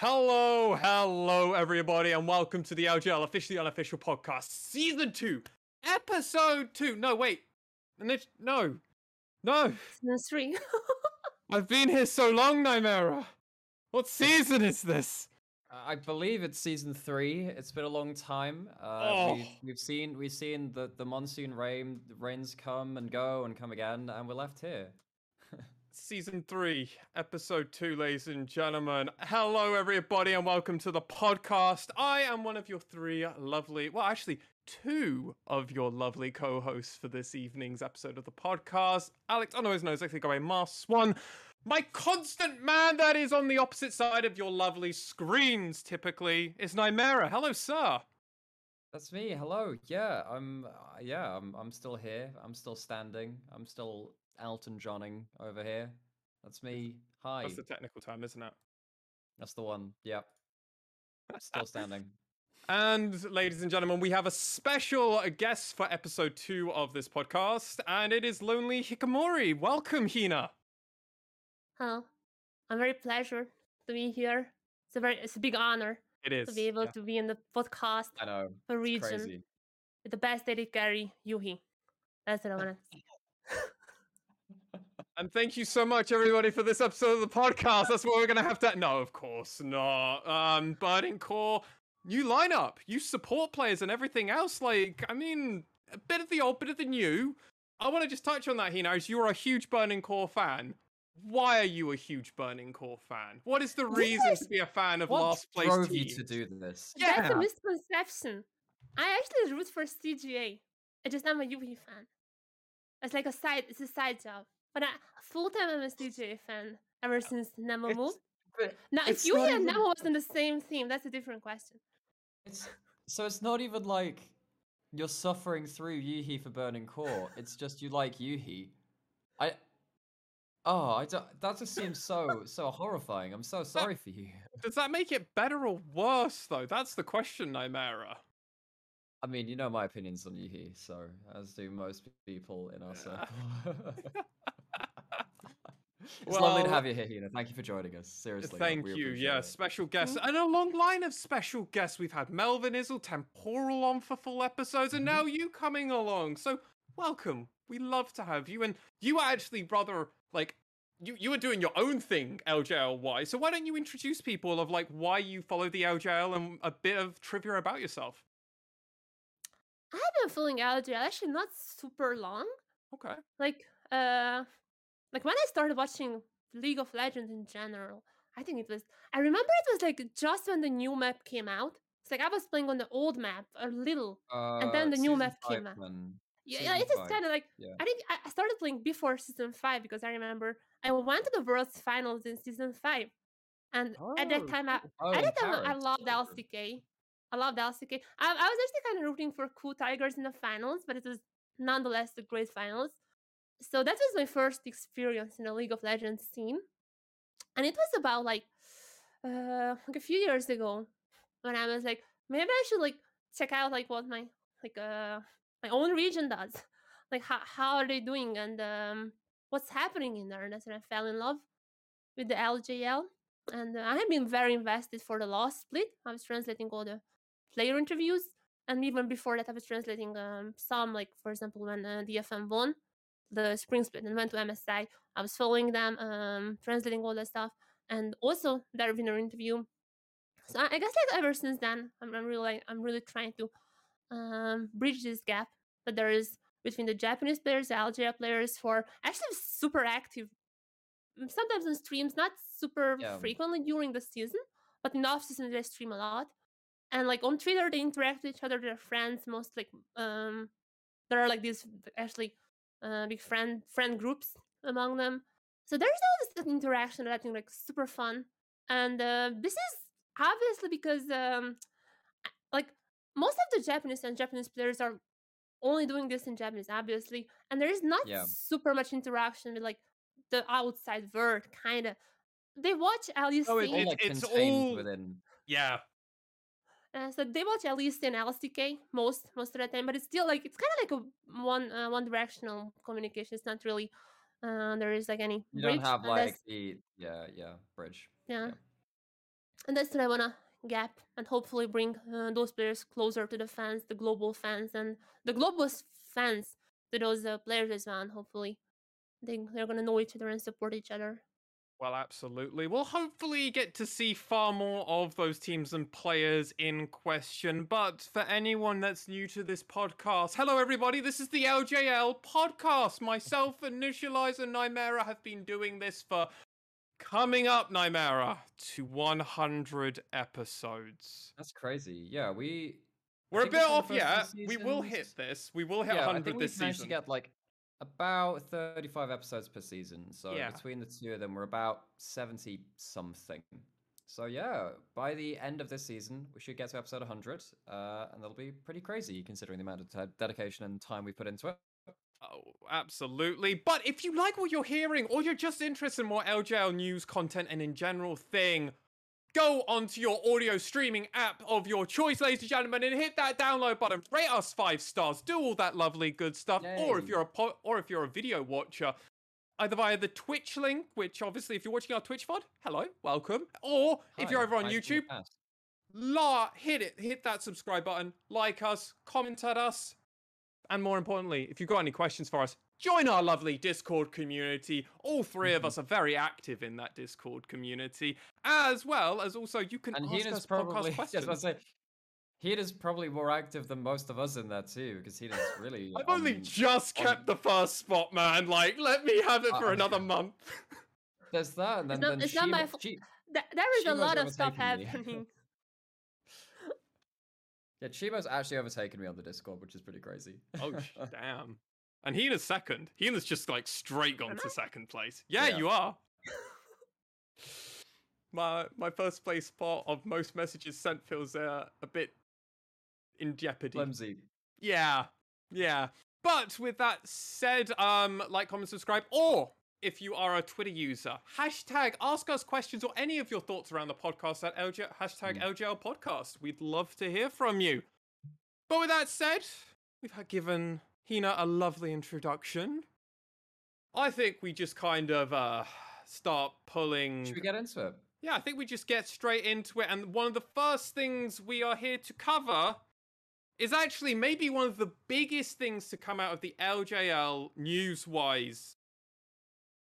Hello, hello, everybody, and welcome to the LGL officially unofficial podcast, season two, episode two. No, wait, no, no. Season three. I've been here so long, Nymera. What season is this? I believe it's season three. It's been a long time. Uh, Oh. we've, we've seen we've seen the, the monsoon rain rains come and go and come again, and we're left here. Season three, episode two, ladies and gentlemen. Hello, everybody, and welcome to the podcast. I am one of your three lovely, well, actually, two of your lovely co hosts for this evening's episode of the podcast. Alex, known as actually go by Mars Swan, my constant man that is on the opposite side of your lovely screens typically is Nymera. Hello, sir. That's me. Hello. Yeah, I'm. Uh, yeah, I'm. I'm still here. I'm still standing. I'm still Elton Johning over here. That's me. Hi. That's the technical term, isn't it? That's the one. Yep. Still standing. And ladies and gentlemen, we have a special guest for episode two of this podcast, and it is Lonely Hikamori. Welcome, Hina. Hello. I'm very pleasure to be here. It's a very it's a big honor It is. to be able yeah. to be in the podcast I know. for It's region crazy. with the best dated Gary Yuhi. That's what I want to And thank you so much, everybody, for this episode of the podcast. That's what we're gonna have to. No, of course not. Um, Burning Core, new lineup, you support players and everything else. Like, I mean, a bit of the old, bit of the new. I want to just touch on that, Hina, as you're a huge Burning Core fan. Why are you a huge Burning Core fan? What is the reason Yes! to be a fan of What last place drove teams? you to do this? Yeah. That's a misconception. I actually root for CGA. I just am a Yuhi fan. It's like a side it's a side job. But I full time I'm a CGA fan ever oh, since Nemo It's- moved. but Now if not and even- Nemo was in the same team, that's a different question. It's so it's not even like you're suffering through Yuhi for burning core. It's just you like Yuhi. I oh I don't, that just seems so so horrifying. I'm so sorry for you. Does that make it better or worse, though? That's the question, Nymera. I mean, you know my opinions on Yuhi, so as do most people in our circle. it's lovely to have you here, Hina. Thank you for joining us. Seriously, Thank we you. appreciate Yeah, it. special guests Mhm. and a long line of special guests. We've had Melvin Izzle, Temporal on for full episodes, and Mhm. now you coming along. So welcome. We love to have you. And you are actually rather like you you were doing your own thing, LJLY. So why don't you introduce people of like why you follow the LJL and a bit of trivia about yourself? I have been following LGL actually not super long. Okay. like uh like when I started watching League of Legends in general, I think it was I remember it was like just when the new map came out. It's like I was playing on the old map a little. and then Uh, the new map came out. Yeah, yeah it is kind of like yeah. I think I, started playing before season five because I remember I went to the World's Finals in season five, and at that Oh, time I oh, at that time I loved LCK. I loved LCK. I, I was actually kind of rooting for KOO Tigers in the finals, but it was nonetheless a great finals. So that was my first experience in a League of Legends scene, and it was about like uh like a few years ago when I was like maybe I should like check out like what my like uh my own region does, like how how are they doing and um what's happening in there. And that's when I fell in love with the LJL and uh, I have been very invested for the last split. I was translating all the player interviews, and even before that, I was translating um, some, like for example, when uh, DFM won the spring split and went to MSI, I was following them, um, translating all that stuff, and also their winner interview. So I, I guess like ever since then, I'm, I'm really like, I'm really trying to um, bridge this gap that there is between the Japanese players, the Algeria players, for actually super active mm, sometimes on streams, not super Yeah. frequently during the season, but in the off season they stream a lot. And like on Twitter, they interact with each other. They're friends. Most like um, there are like these actually uh, big friend friend groups among them. So there's all this interaction that I think like super fun. And uh, this is obviously because um, like most of the Japanese and Japanese players are only doing this in Japanese, obviously, and there is not Yeah. super much interaction with like the outside world, kind of. They watch LEC, Oh, it- All, it- like, it's contained all- within. Yeah. Uh, so they watch LEC and LCK most most of the time, but it's still like it's kind of like a one uh, one directional communication. It's not really uh, there is like any You bridge don't have like the yeah yeah bridge. yeah. yeah. and that's what I wanna gap and hopefully bring uh, those players closer to the fans, the global fans, and the global fans to those uh, players as well. And hopefully, they they're gonna know each other and support each other. Well, absolutely. We'll hopefully get to see far more of those teams and players in question. But for anyone that's new to this podcast, hello everybody. This is the LJL podcast. Myself, Initializer, and Nymera have been doing this for coming up, Nymera, to 100 episodes. That's crazy. Yeah, we. We're a bit it's in the off yet. We will hit this. We will hit yeah, I 100 think this we've managed season. to get like about 35 episodes per season. So Yeah. between the two of them, we're about 70 something. So yeah, by the end of this season, we should get to episode 100, uh, and that'll be pretty crazy considering the amount of te- dedication and time we put into it. Oh, absolutely. But if you like what you're hearing, or you're just interested in more LJL news content and in general thing, go onto your audio streaming app of your choice, ladies and gentlemen, and hit that download button. Rate us five stars. Do all that lovely good stuff. Or if you're a po- or if you're a video watcher, either via the Twitch link, which obviously if you're watching our Twitch VOD, hello, welcome. Or if you're over on been YouTube, la hit it, hit that subscribe button, like us, comment at us, and more importantly, if you've got any questions for us, join our lovely Discord community. All 3 of Mhm. us are very active in that Discord community, as well as also you can And ask Hina's us probably. podcast Yes, questions. I was about to say, Hina's probably more active than most of us in that too, because Hina's really. I've only on- just on- kept the first spot, man. Like, let me have it for Uh, another month. There's that, and then, not- then it's not my fault. Chi- Th- there is a lot of stuff me. happening. Yeah, Chibo's actually overtaken me on the Discord, which is pretty crazy. oh, damn. And Hina's second. Hina's just like straight gone Am to I? second place. Yeah, Yeah. you are. my my first place spot of most messages sent feels uh, a bit in jeopardy. Flimsy. Yeah, yeah. But with that said, um, like, comment, subscribe, or if you are a Twitter user, hashtag ask us questions or any of your thoughts around the podcast at LJ, hashtag Mm. LJL podcast. We'd love to hear from you. But with that said, we've had given Hina a lovely introduction. I think we just kind of uh start pulling. Should we get into it? Yeah, I think we just get straight into it. And one of the first things we are here to cover is actually maybe one of the biggest things to come out of the LJL news wise.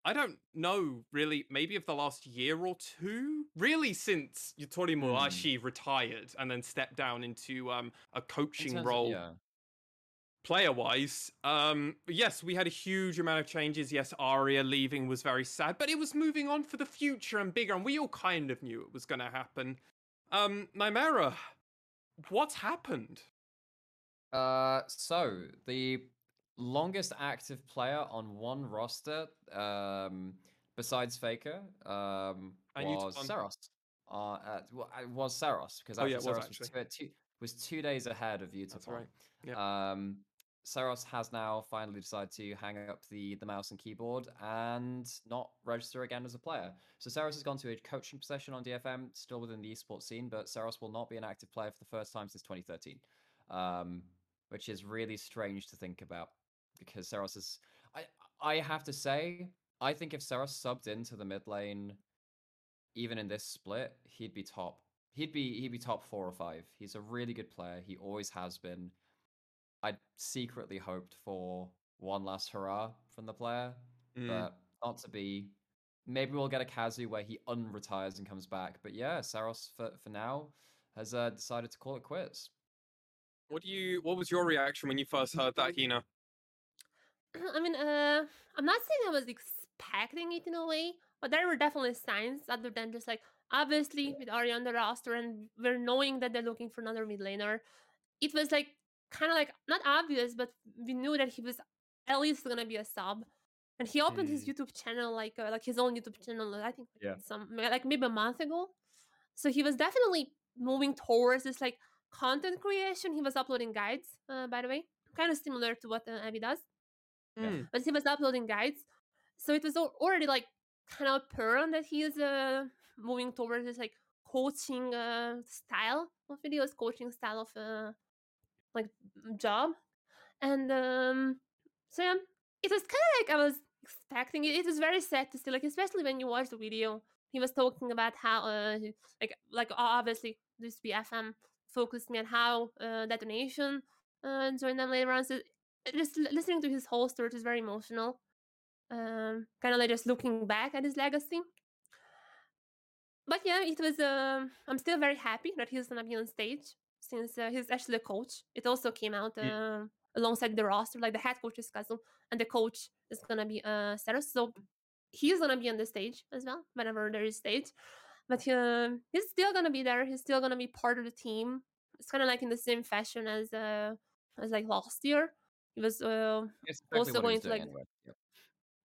I don't know really, maybe of the last year or two. Really, since Yutori Hmm. Moyashi retired and then stepped down into um, a coaching terms of- role yeah. Player wise, um, yes, we had a huge amount of changes. Yes, Aria leaving was very sad, but it was moving on for the future and bigger, and we all kind of knew it was going to happen. Um, Nymera, what's happened? Uh, so the longest active player on one roster, um, besides Faker, um, you was Ceros. Uh, uh, well, it was Ceros because Oh, yeah, was Ceros was, two, was two days ahead of That's Utah. right. Um, Ceros has now finally decided to hang up the, the mouse and keyboard and not register again as a player. So Ceros has gone to a coaching position on DFM, still within the esports scene, but Ceros will not be an active player for the first time since 2013, um, which is really strange to think about because Ceros is. I I have to say, I think if Ceros subbed into the mid lane, even in this split, he'd be top. He'd be he'd be top four or five. He's a really good player. He always has been. I secretly hoped for one last hurrah from the player, Mm. but not to be. Maybe we'll get a Kazu where he unretires and comes back. But yeah, Ceros for, for now has uh, decided to call it quits. What do you? What was your reaction when you first heard that, Hina? I mean, uh, I'm not saying I was expecting it in a way, but there were definitely signs other than just like obviously with Ari on the roster and we're knowing that they're looking for another mid laner. It was like kind of like not obvious, but we knew that he was at least gonna be a sub. And he opened his Hmm. YouTube channel like uh, like his own YouTube channel. I think Yeah. some like maybe a month ago. So he was definitely moving towards this like content creation. He was uploading guides, uh, by the way, kind of similar to what uh, Abby does Mm. but he was uploading guides so it was already like kind of apparent that he is uh, moving towards this like coaching uh, style of videos coaching style of uh, like job and um so yeah, it was kind of like i was expecting it it was very sad to see like especially when you watch the video he was talking about how uh like like obviously this be FM me on how uh, detonation uh, joined them later on. So just listening to his whole story is very emotional. Um, kind of like just looking back at his legacy. But yeah, it was. Um, I'm still very happy that he's gonna be on stage since uh, he's actually a coach. It also came out Mm. um alongside the roster, like the head coach is Kazu, and the coach is gonna be uh Ceros. So he's gonna be on the stage as well whenever there is stage. But um, he's still gonna be there. He's still gonna be part of the team. It's kind of like in the same fashion as uh as like last year. He was uh exactly Also going to, like, anyway. Yep.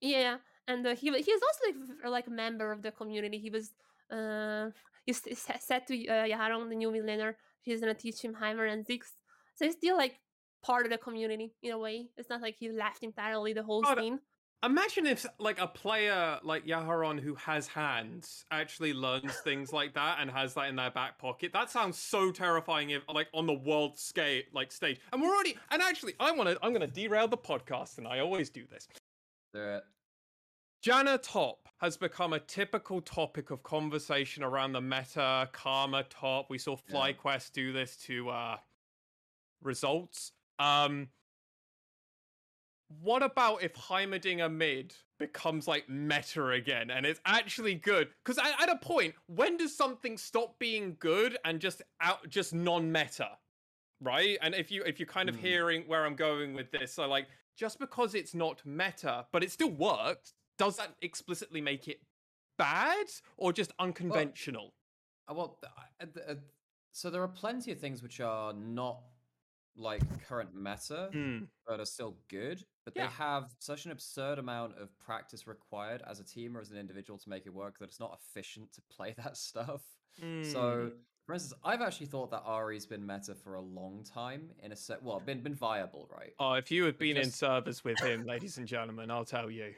yeah, and uh, he he was also like like a member of the community. He was uh he said to uh, Yaharong, the new mid laner, he's gonna teach him Heimer and Ziggs. So he's still like part of the community in a way. It's not like he left entirely the whole God, scene. Imagine if like a player like Yaharong who has hands actually learns things like that and has that in their back pocket. That sounds so terrifying if like on the world scale like stage. And we're already and actually I want to I'm going to derail the podcast and I always do this. Do it. Janna Top has become a typical topic of conversation around the meta Karma Top. We saw. FlyQuest do this to uh results. Um what about if Heimerdinger mid becomes like meta again and it's actually good? Because at, at a point, when does something stop being good and just out just non-meta? Right? And if you if you're kind of Hmm. hearing where I'm going with this, so like just because it's not meta, but it still works, does that explicitly make it bad or just unconventional? Uh, Well, uh, uh, so there are plenty of things which are not like current meta, Hmm. but are still good. But Yeah. they have such an absurd amount of practice required as a team or as an individual to make it work that it's not efficient to play that stuff. So, Hmm. for instance, I've actually thought that Ari's been meta for a long time in a set. Well, been been viable, right? Oh, if you had been in service with him, ladies and gentlemen, I'll tell you.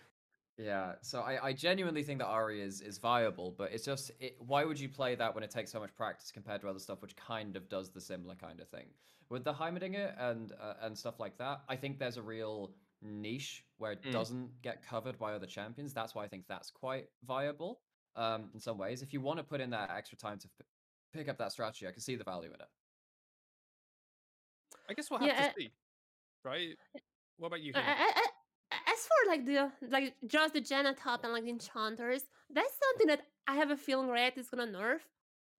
Yeah, so I, I genuinely think that Ari is is viable, but it's just it, why would you play that when it takes so much practice compared to other stuff which kind of does the similar kind of thing? With the Heimerdinger and uh, and stuff like that, I think there's a real niche where it Mm. doesn't get covered by other champions. That's why I think that's quite viable um, in some ways. If you want to put in that extra time to p- pick up that strategy, I can see the value in it. I guess we'll have Yeah, to uh, see. Right? What about you? Uh, Hina? As for like the like just the Janna top and like the enchanters, that's something that I have a feeling Riot is gonna nerf.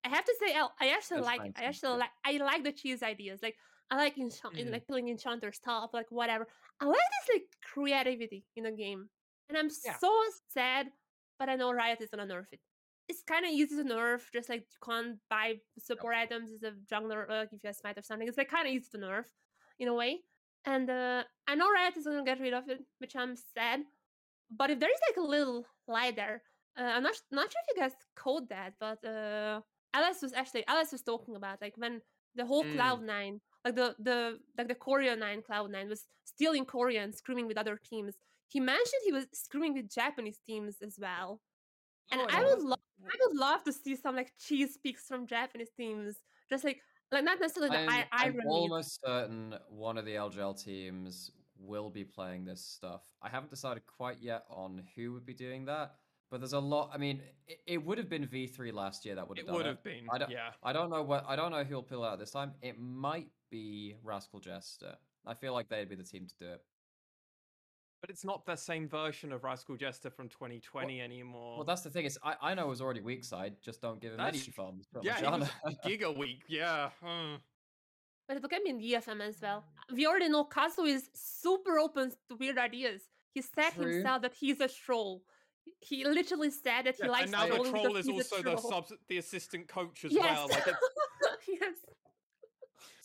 I have to say, I, I actually That's like I actually like I like the cheese ideas. Like I like enchant Mhm. like pulling enchanters top, like whatever. I like this like creativity in a game, and I'm Yeah. so sad, but I know Riot is gonna nerf it. It's kind of easy to nerf, just like you can't buy support items as a jungler, uh, if you have smite or something. It's like kind of easy to nerf, in a way. And uh, I know Riot is gonna get rid of it, which I'm sad. But if there is like a little light there, uh, I'm not not sure if you guys code that, but uh, Alice was actually Alice was talking about like when the whole Mm. Cloud Nine, like the the like the Korea Nine Cloud Nine was still in Korea and scrimming with other teams. He mentioned he was scrimming with Japanese teams as well. And Oh, I would love I would love to see some like cheese picks from Japanese teams, just like like not necessarily the I'm, I- I'm almost certain one of the LGL teams will be playing this stuff. I haven't decided quite yet on who would be doing that, but there's a lot. I mean, it, it would have been V3 last year that would have It done would it. have been. I don't, Yeah. I don't know what. I don't know who'll pull out this time. It might be Rascal Jester. I feel like they'd be the team to do it. But it's not the same version of Rascal Jester from 2020 anymore. Well, that's the thing. Is I, I know it was already weak side. Just don't give him any That's- farms. yeah, Lashana. it was Giga Week. Yeah. hmm. But it can be in DFM as well. We already know Kazu is super open to weird ideas. He said True. himself that he's a troll. He literally said that he Yeah, likes and now the troll is he's a also the sub the assistant coach as yes. well. Like it's, yes.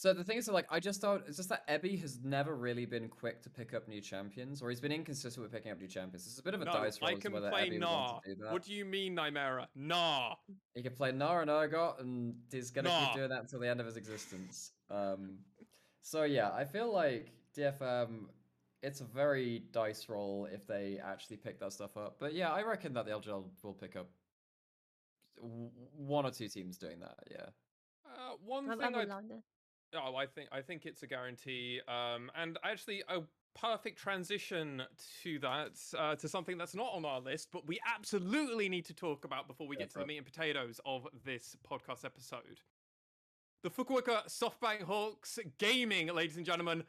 So the thing is, like, I just don't. It's just that Evi has never really been quick to pick up new champions, or he's been inconsistent with picking up new champions. It's a bit of a no, dice roll I can whether play Evi would Nah. want to do that. What do you mean, Nymera? Nah. He can play Nara Nargot, and he's gonna Nah. keep doing that until the end of his existence. Um, so yeah, I feel like DFM. It's a very dice roll if they actually pick that stuff up. But yeah, I reckon that the LGL will pick up one or two teams doing that. Yeah. Uh, one I, I thing I love that. Oh, I think I think it's a guarantee. Um, and actually, a perfect transition to that, uh, to something that's not on our list, but we absolutely need to talk about before we Yeah, get to the meat and potatoes of this podcast episode. The Fukuoka SoftBank Hawks Gaming, ladies and gentlemen,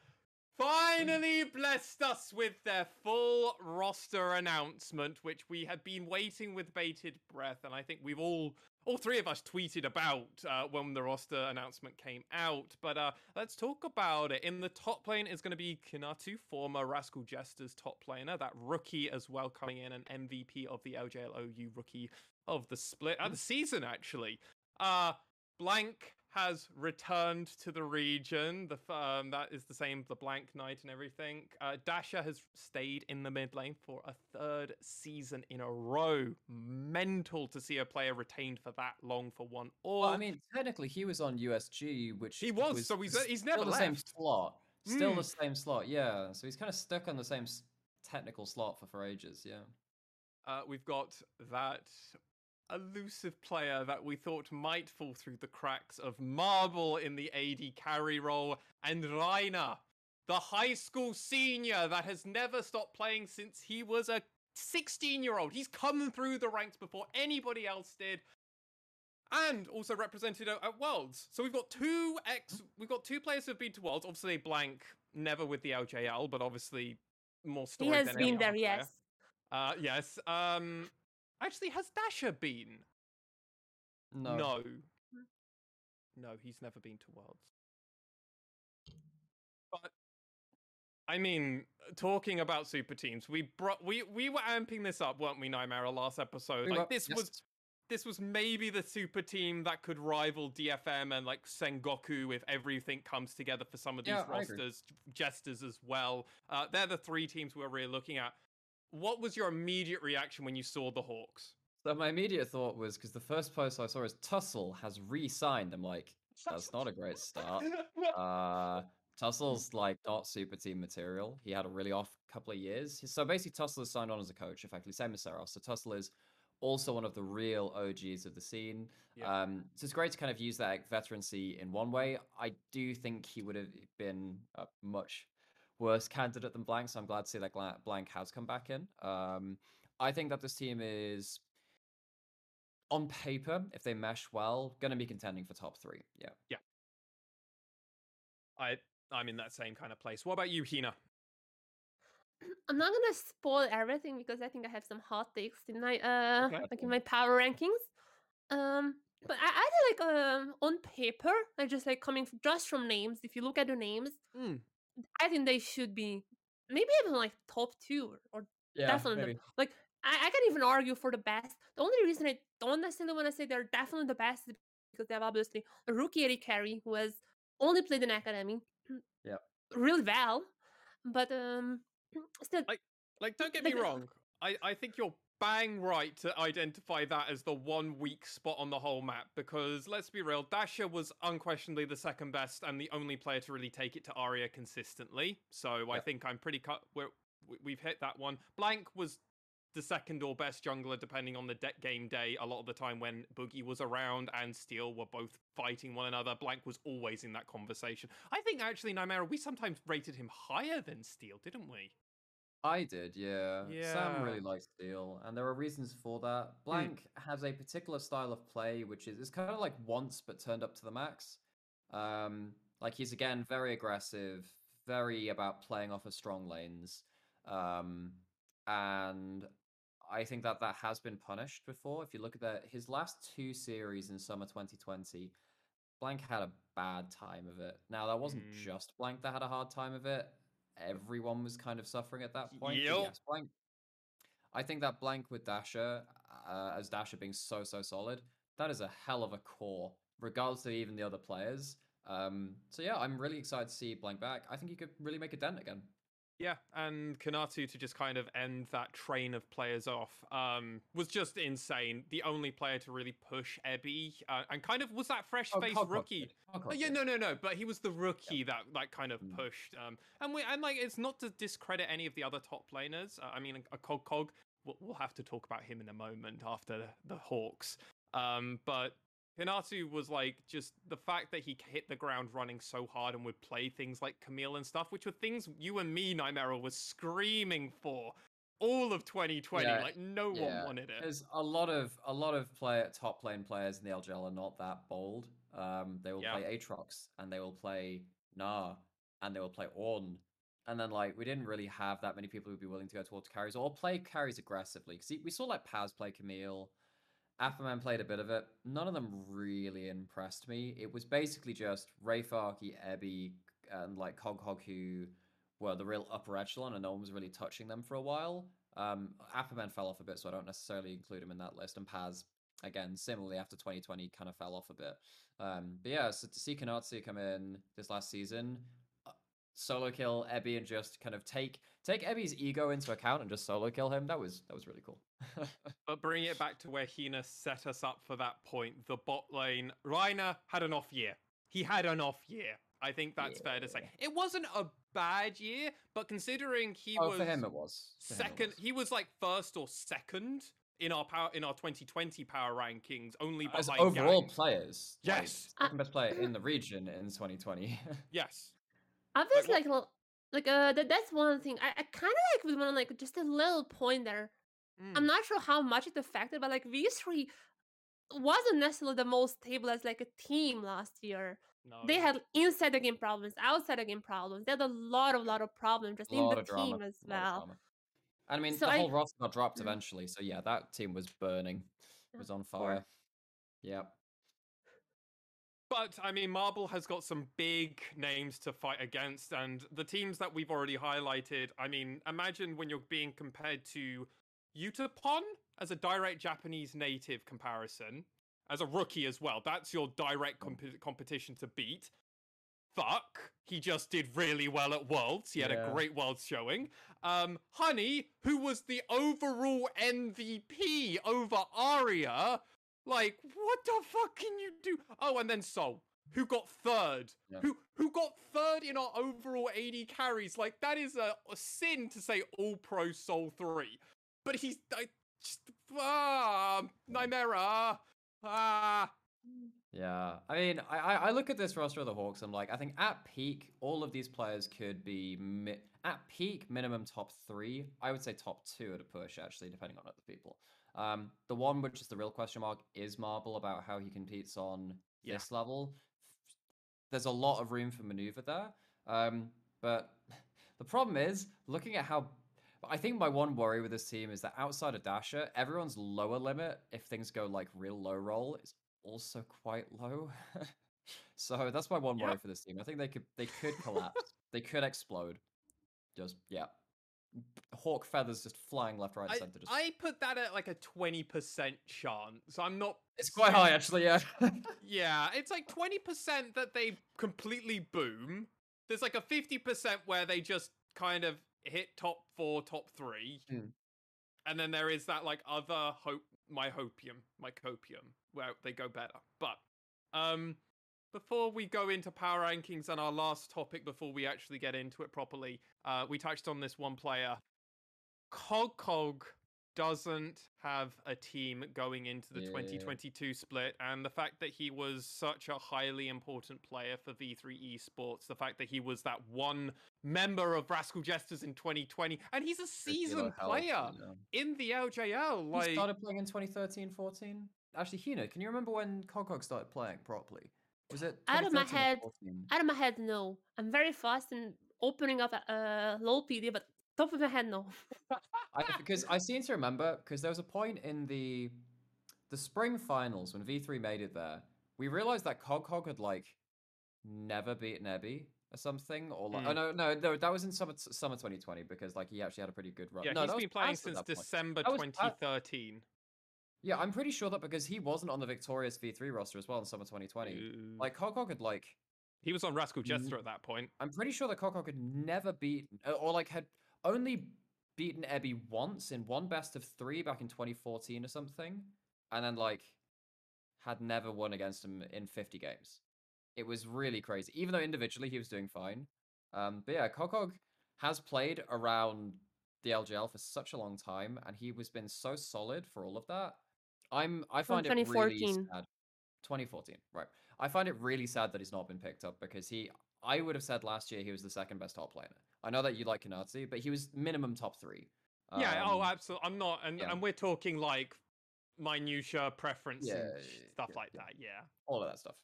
finally blessed us with their full roster announcement, which we had been waiting with bated breath, and I think we've all all three of us tweeted about uh, when the roster announcement came out. But uh, let's talk about it. In the top lane is going to be Kinatu, former Rascal Jester's top laner, that rookie as well coming in, an MVP of the LJLOU rookie of the split, uh, the season actually. Uh, Blank has returned to the region. The um, that is the same, the Blank Knight and everything. Uh, Dasher has stayed in the mid lane for a third season in a row. Mental to see a player retained for that long for one. Or Well, I mean, technically, he was on USG, which He was, so he's- he's still never the same slot. Still Mm. the same slot, yeah. So he's kind of stuck on the same technical slot for for ages, yeah. uh, we've got that elusive player that we thought might fall through the cracks of Marble in the AD carry role, and Rainer, the high school senior that has never stopped playing since he was a 16 year old. He's come through the ranks before anybody else did. And also represented at, Worlds. So we've got two ex we've got two players who've been to Worlds. Obviously blank never with the LJL, but obviously more He story has than been there, player. yes. Uh, yes. Um, actually, has Dasher been? No. No. No, he's never been to Worlds. But I mean, talking about super teams, we brought we we were amping this up, weren't we, Nightmare, last episode? We like were- this yes. was this was maybe the super team that could rival DFM and like Sengoku if everything comes together for some of these Yeah, rosters, jesters as well. Uh, they're the three teams we're really looking at. What was your immediate reaction when you saw the Hawks? So my immediate thought was because the first post I saw is Tussle has re-signed. I'm like, that's not a great start. Uh, Tussle's like not super team material. He had a really off couple of years. So basically, Tussle is signed on as a coach, effectively, same as Ceros. So Tussle is also one of the real OGs of the scene. Yeah. Um, so it's great to kind of use that veterancy in one way. I do think he would have been a much worse candidate than Blank, so I'm glad to see that Blank has come back in. Um, I think that this team is, on paper, if they mesh well, going to be contending for top three. Yeah. Yeah. I I'm in that same kind of place. What about you, Hina? I'm not gonna spoil everything because I think I have some hot takes in my uh Okay. like in my power rankings. Um, but I, I feel like um on paper, like just like coming just from names. If you look at the names, Mm. I think they should be maybe even like top two or, or Yeah, definitely like I, I can even argue for the best. The only reason I don't necessarily want to say they're definitely the best is because they have obviously a rookie AD carry who has only played in academy. yeah, Really well. But um still Like, don't get Like, me uh, wrong. I, I think you're bang right to identify that as the one weak spot on the whole map because let's be real, Dasher was unquestionably the second best and the only player to really take it to Aria consistently. So I think I'm pretty cut. We're, we- we've hit that one. Blank was the second or best jungler depending on the de- game day. A lot of the time when Boogie was around and Steel were both fighting one another, Blank was always in that conversation. I think actually, Nymera, we sometimes rated him higher than Steel, didn't we? I did, yeah. Sam really likes Steel, and there are reasons for that. Blank has a particular style of play, which is it's kind of like once but turned up to the max. Um, like he's again very aggressive, very about playing off of strong lanes, um, and I think that that has been punished before. If you look at that, his last two series in summer 2020, Blank had a bad time of it. Now that wasn't Mm. just Blank that had a hard time of it. Everyone was kind of suffering at that point. Yep. Yes, Blank. I think that Blank with Dasher, uh, as Dasher being so so solid, that is a hell of a core, regardless of even the other players. Um, so yeah, I'm really excited to see Blank back. I think he could really make a dent again. Yeah, and Kinatu to just kind of end that train of players off um, was just insane. The only player to really push Evi, uh, and kind of was that fresh Oh, faced Cockroach rookie. Uh, yeah, no, no, no. But he was the rookie that that kind of Mm. pushed. Um, and we and like it's not to discredit any of the other top laners. Uh, I mean, a Cog Cog. We'll, we'll have to talk about him in a moment after the, the Hawks. Um, but Kinatu was like just the fact that he hit the ground running so hard and would play things like Camille and stuff, which were things you and me, Nightmare, was screaming for all of 2020. Yeah, like no one wanted it. There's a lot of a lot of top lane players in the LGL are not that bold. Um, they will Yeah. play Aatrox and they will play Gnar and they will play Ornn. And then like we didn't really have that many people who'd be willing to go towards carries or play carries aggressively. Because we saw like Paz play Camille, Afferman played a bit of it. None of them really impressed me. It was basically just Ray Farkey, Evi, and like Cog Hog who were the real upper echelon, and no one was really touching them for a while. Um, Afferman fell off a bit, so I don't necessarily include him in that list. And Paz, again, similarly after 2020, kind of fell off a bit. Um, but yeah, so to see Kinatu come in this last season, solo kill Evi and just kind of take take Evi's ego into account and just solo kill him. That was that was really cool. But bring it back to where Hina set us up for that point. The bot lane, Reiner had an off year. He had an off year. I think that's fair to say. It wasn't a bad year, but considering he oh, was for him it was. For him it second, was. he was like first or second in our power in our 2020 power rankings, only As behind overall Yang. players. like, Yes. Uh, second best player in the region in 2020. Yes. Obviously, what- like, l- like uh, that, that's one thing. I, I kind of like would want to like just a little point there. Mm. I'm not sure how much it affected, but like V3 wasn't necessarily the most stable as like a team last year. No. They had inside the game problems, outside the game problems. They had a lot of lot of problems just in the of drama. team as a lot of well. And I mean, So the I- whole roster got dropped Mm. eventually. So yeah, that team was burning. It was on fire. Yep. But I mean, Marble has got some big names to fight against, and the teams that we've already highlighted. I mean, imagine when you're being compared to Yutapon as a direct Japanese native comparison, as a rookie as well. That's your direct comp- competition to beat. Fuck, he just did really well at Worlds. He had Yeah. a great Worlds showing. Um, Honey, who was the overall MVP over Aria, like, what the fuck can you do? Oh, and then Sol, who got third. Yeah. Who who got third in our overall AD carries. Like, that is a, a sin to say all pro Sol 3. But he's I, just ah Nymera. Ah Yeah, I mean, I, I I look at this roster of the Hawks. I'm like, I think at peak, all of these players could be mi- at peak minimum top three. I would say top two at a push, actually, depending on other people. Um, the one which is the real question mark is Marble about how he competes on Yeah. this level. There's a lot of room for maneuver there. Um, but the problem is looking at how. I think my one worry with this team is that outside of Dasher, everyone's lower limit, if things go like real low roll, is also quite low. so that's my one worry for this team. I think they could they could collapse. they could explode. Just yeah. Hawk feathers just flying left, right, I, center. Just I put that at like a 20% chance. I'm not it's quite high actually, yeah. Yeah, it's like 20% that they completely boom. There's like a 50% where they just kind of hit top four, top three. Hmm. And then there is that like other hope, my hopium, my copium, where they go better. But um, before we go into power rankings and our last topic, before we actually get into it properly, uh, we touched on this one player. Cog Cog doesn't have a team going into the Yeah. 2022 split, and the fact that he was such a highly important player for V3 Esports, the fact that he was that one member of Rascal Jesters in 2020, and he's a seasoned player in the LJL. He started playing in 2013, 14. Actually, Hina, can you remember when Cogcog started playing properly? Was it Out of my head, Out of my head, no. I'm very fast in opening up a uh, LOL PD, but top of my head, no. I, because I seem to remember because there was a point in the the spring finals when V3 made it there. We realized that Cogcog had like never beaten Evi or something, or like oh Mm. no no no that was in summer summer 2020 because like he actually had a pretty good run. yeah, no, he's that was been playing since. December That was 2013. Yeah, I'm pretty sure that because he wasn't on the victorious V3 roster as well in summer 2020. Ooh. Like Cogcog had like he was on Rascal. Jester at that point. I'm pretty sure that Coco had never beaten, uh, or like had only beaten Evi once in one best of three back in 2014 or something, and then like had never won against him in 50 games. It was really crazy, even though individually he was doing fine. Um, but yeah, Kokog has played around the LGL for such a long time, and he was been so solid for all of that. I'm I find it really sad. 2014, right. I find it really sad that he's not been picked up because he, I would have said last year he was the second best top laner. I know that you like Kanazi, but he was minimum top three. Yeah, oh, Um, absolutely. I'm not, and yeah. and we're talking like minutia preference Yeah, and yeah, sh- yeah, stuff yeah, like that. Yeah. all of that stuff.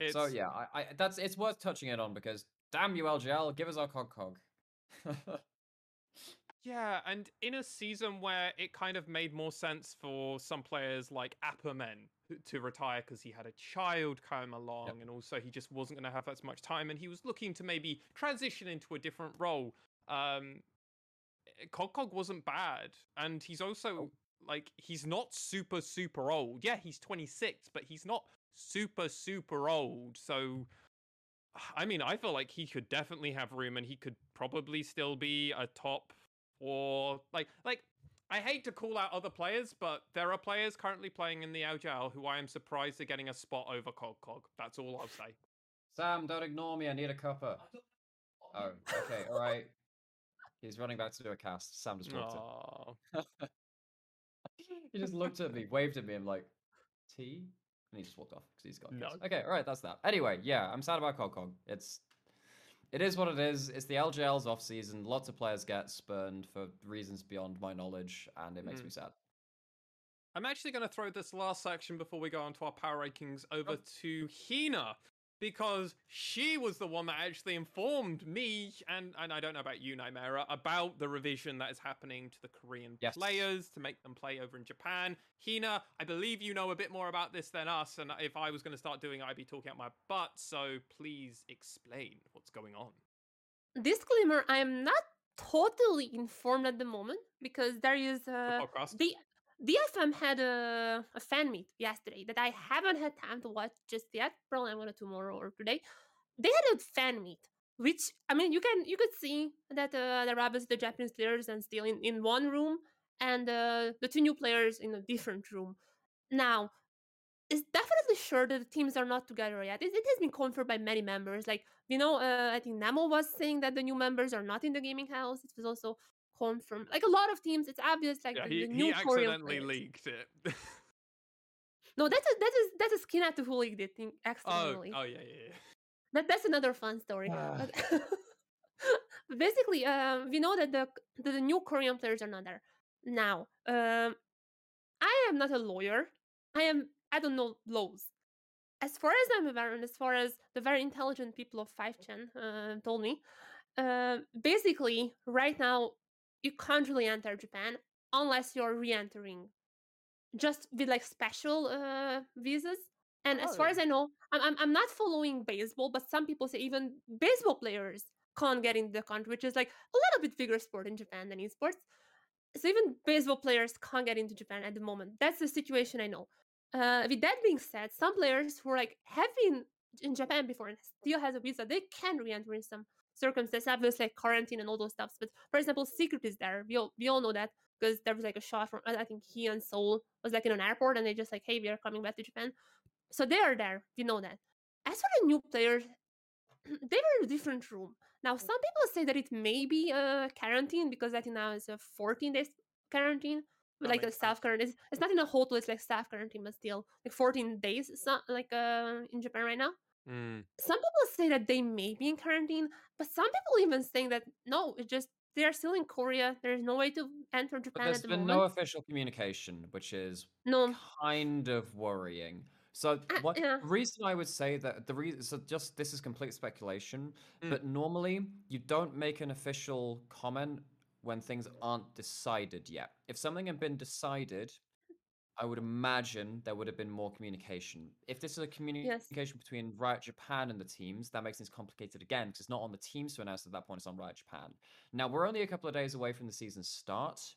It's, So yeah, I, I that's it's worth touching it on because damn you LGL, give us our cog cog. Yeah, and in a season where it kind of made more sense for some players like Apperman to retire because he had a child come along and also he just wasn't going to have as much time and he was looking to maybe transition into a different role. Um, Cogcog wasn't bad, and he's also like he's not super super old. Yeah, he's 26, but he's not super super old. So I mean, I feel like he could definitely have room and he could probably still be a top or like like I hate to call out other players, but there are players currently playing in the LGL who I am surprised are getting a spot over Cog Cog. That's all I'll say. Sam, don't ignore me. I need a cuppa. Oh, okay, all right. He's running back to do a cast. Sam just walked in. He just looked at me, waved at me. I'm like, tea? And he just walked off because he's got No. kids. Okay, all right, that's that. Anyway, yeah, I'm sad about Cogcog. It's it is what it is. It's the LGL's off season. Lots of players get spurned for reasons beyond my knowledge, and it makes Mm. me sad. I'm actually going to throw this last section before we go on to our power rankings over Oh. to Hina because she was the one that actually informed me and and I don't know about you, Nightmare, about the revision that is happening to the Korean Yes. players to make them play over in Japan. Hina, I believe you know a bit more about this than us, and if I was going to start doing it, I'd be talking out my butt. So please explain what's going on. Disclaimer: I am not totally informed at the moment because there is The uh, podcast. the DFM had a, a fan meet yesterday that I haven't had time to watch just yet. Probably I'm gonna tomorrow or today. They had a fan meet, which I mean, you can you could see that uh, the rabbits, the Japanese players, and still in, in one room, and uh, the two new players in a different room. Now, it's definitely sure that the teams are not together yet. It, it has been confirmed by many members. Like you know, uh, I think Nemo was saying that the new members are not in the gaming house. It was also confirmed. Like a lot of teams, it's obvious. Like yeah, the, he, the new he Korean accidentally players. leaked it. No, that's a, that is that is Kinatu who leaked it in- oh, accidentally. oh yeah, yeah, yeah. That that's another fun story. But but basically, um, we know that the that the new Korean players are not there now. Um, I am not a lawyer. I am. I don't know laws. As far as I'm aware, and as far as the very intelligent people of 5chan uh, told me, uh, basically, right now, you can't really enter Japan unless you're re-entering, just with like special uh, visas. And as far Oh. as I know, I'm, I'm I'm not following baseball, but some people say even baseball players can't get into the country, which is like a little bit bigger sport in Japan than esports. So even baseball players can't get into Japan at the moment. That's the situation I know. Uh, with that being said, some players who are like have been in Japan before and still has a visa, they can re-enter in some circumstances, obviously like quarantine and all those stuffs. But for example, Secret is there. We all we all know that because there was like a shot from I think he and Seoul was like in an airport and they just like, hey, we are coming back to Japan. So they are there. We know that. As for the new players, they were in a different room. Now some people say that it may be a quarantine because I think now it's a 14 days quarantine. But like a staff quarantine, it's, it's not in a hotel. It's like staff quarantine, but still like 14 days. It's not like uh in Japan right now Mm. some people say that they may be in quarantine, but some people even saying that no, it's just they are still in Korea. There's no way to enter But Japan there's at the been moment. no official communication, which is no, kind of worrying. So Uh, what yeah. the reason I would say that the reason so just this is complete speculation, Mm. but normally you don't make an official comment when things aren't decided yet. If something had been decided, I would imagine there would have been more communication. If this is a communication between Riot Japan and the teams, that makes things complicated again because it's not on the teams to announce at that point, it's on Riot Japan. Now, we're only a couple of days away from the season start.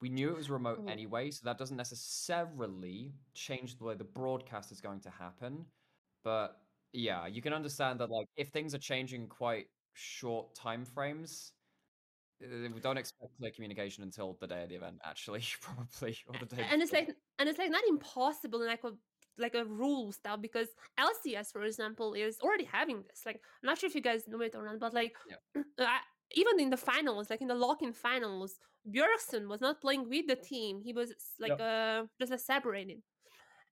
We knew it was remote Mhm. anyway, so that doesn't necessarily change the way the broadcast is going to happen. But yeah, you can understand that like if things are changing quite short time frames, we don't expect clear communication until the day of the event, actually, probably, or the day. and it's like and it's like not impossible like a like a rule stuff because LCS, for example, is already having this. Like, I'm not sure if you guys know it or not, but like, I, even in the finals, like in the lock-in finals, Bjergsen was not playing with the team. He was like uh just like separated.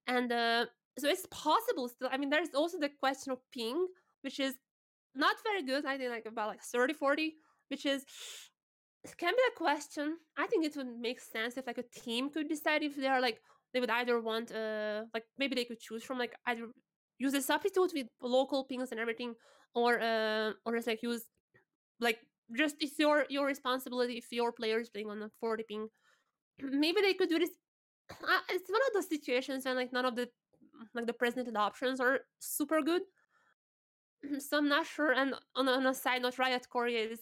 and uh, so it's possible still. I mean, there's also the question of ping, which is not very good. I think like about like 30, 40, which is it can be a question. I think it would make sense if like a team could decide if they are like they would either want uh like maybe they could choose from like either use a substitute with local pings and everything, or uh or just like use like just it's your your responsibility if your player is playing on a 40 ping. Maybe they could do this. Uh, it's one of those situations when like none of the like the presented options are super good. So I'm not sure. And on on a side note, Riot Korea is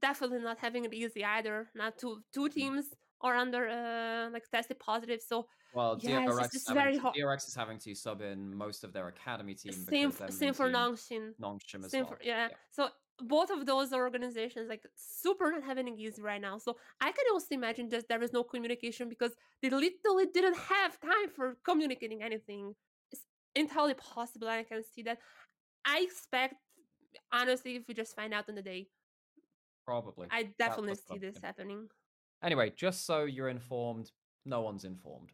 definitely not having it easy either. Not two two teams are under uh like tested positive. So Well, Yeah, it's DRX, it's having very hard. DRX is having to sub in most of their academy team. same because f- their same for Nongxin. Nongshim as Same well. for yeah. So both of those organizations like super not having it easy right now. So I can also imagine that there is no communication because they literally didn't have time for communicating anything. It's entirely possible. and I can see that. I expect honestly if we just find out on the day. Probably. I definitely see this happening. Anyway, just so you're informed, no one's informed.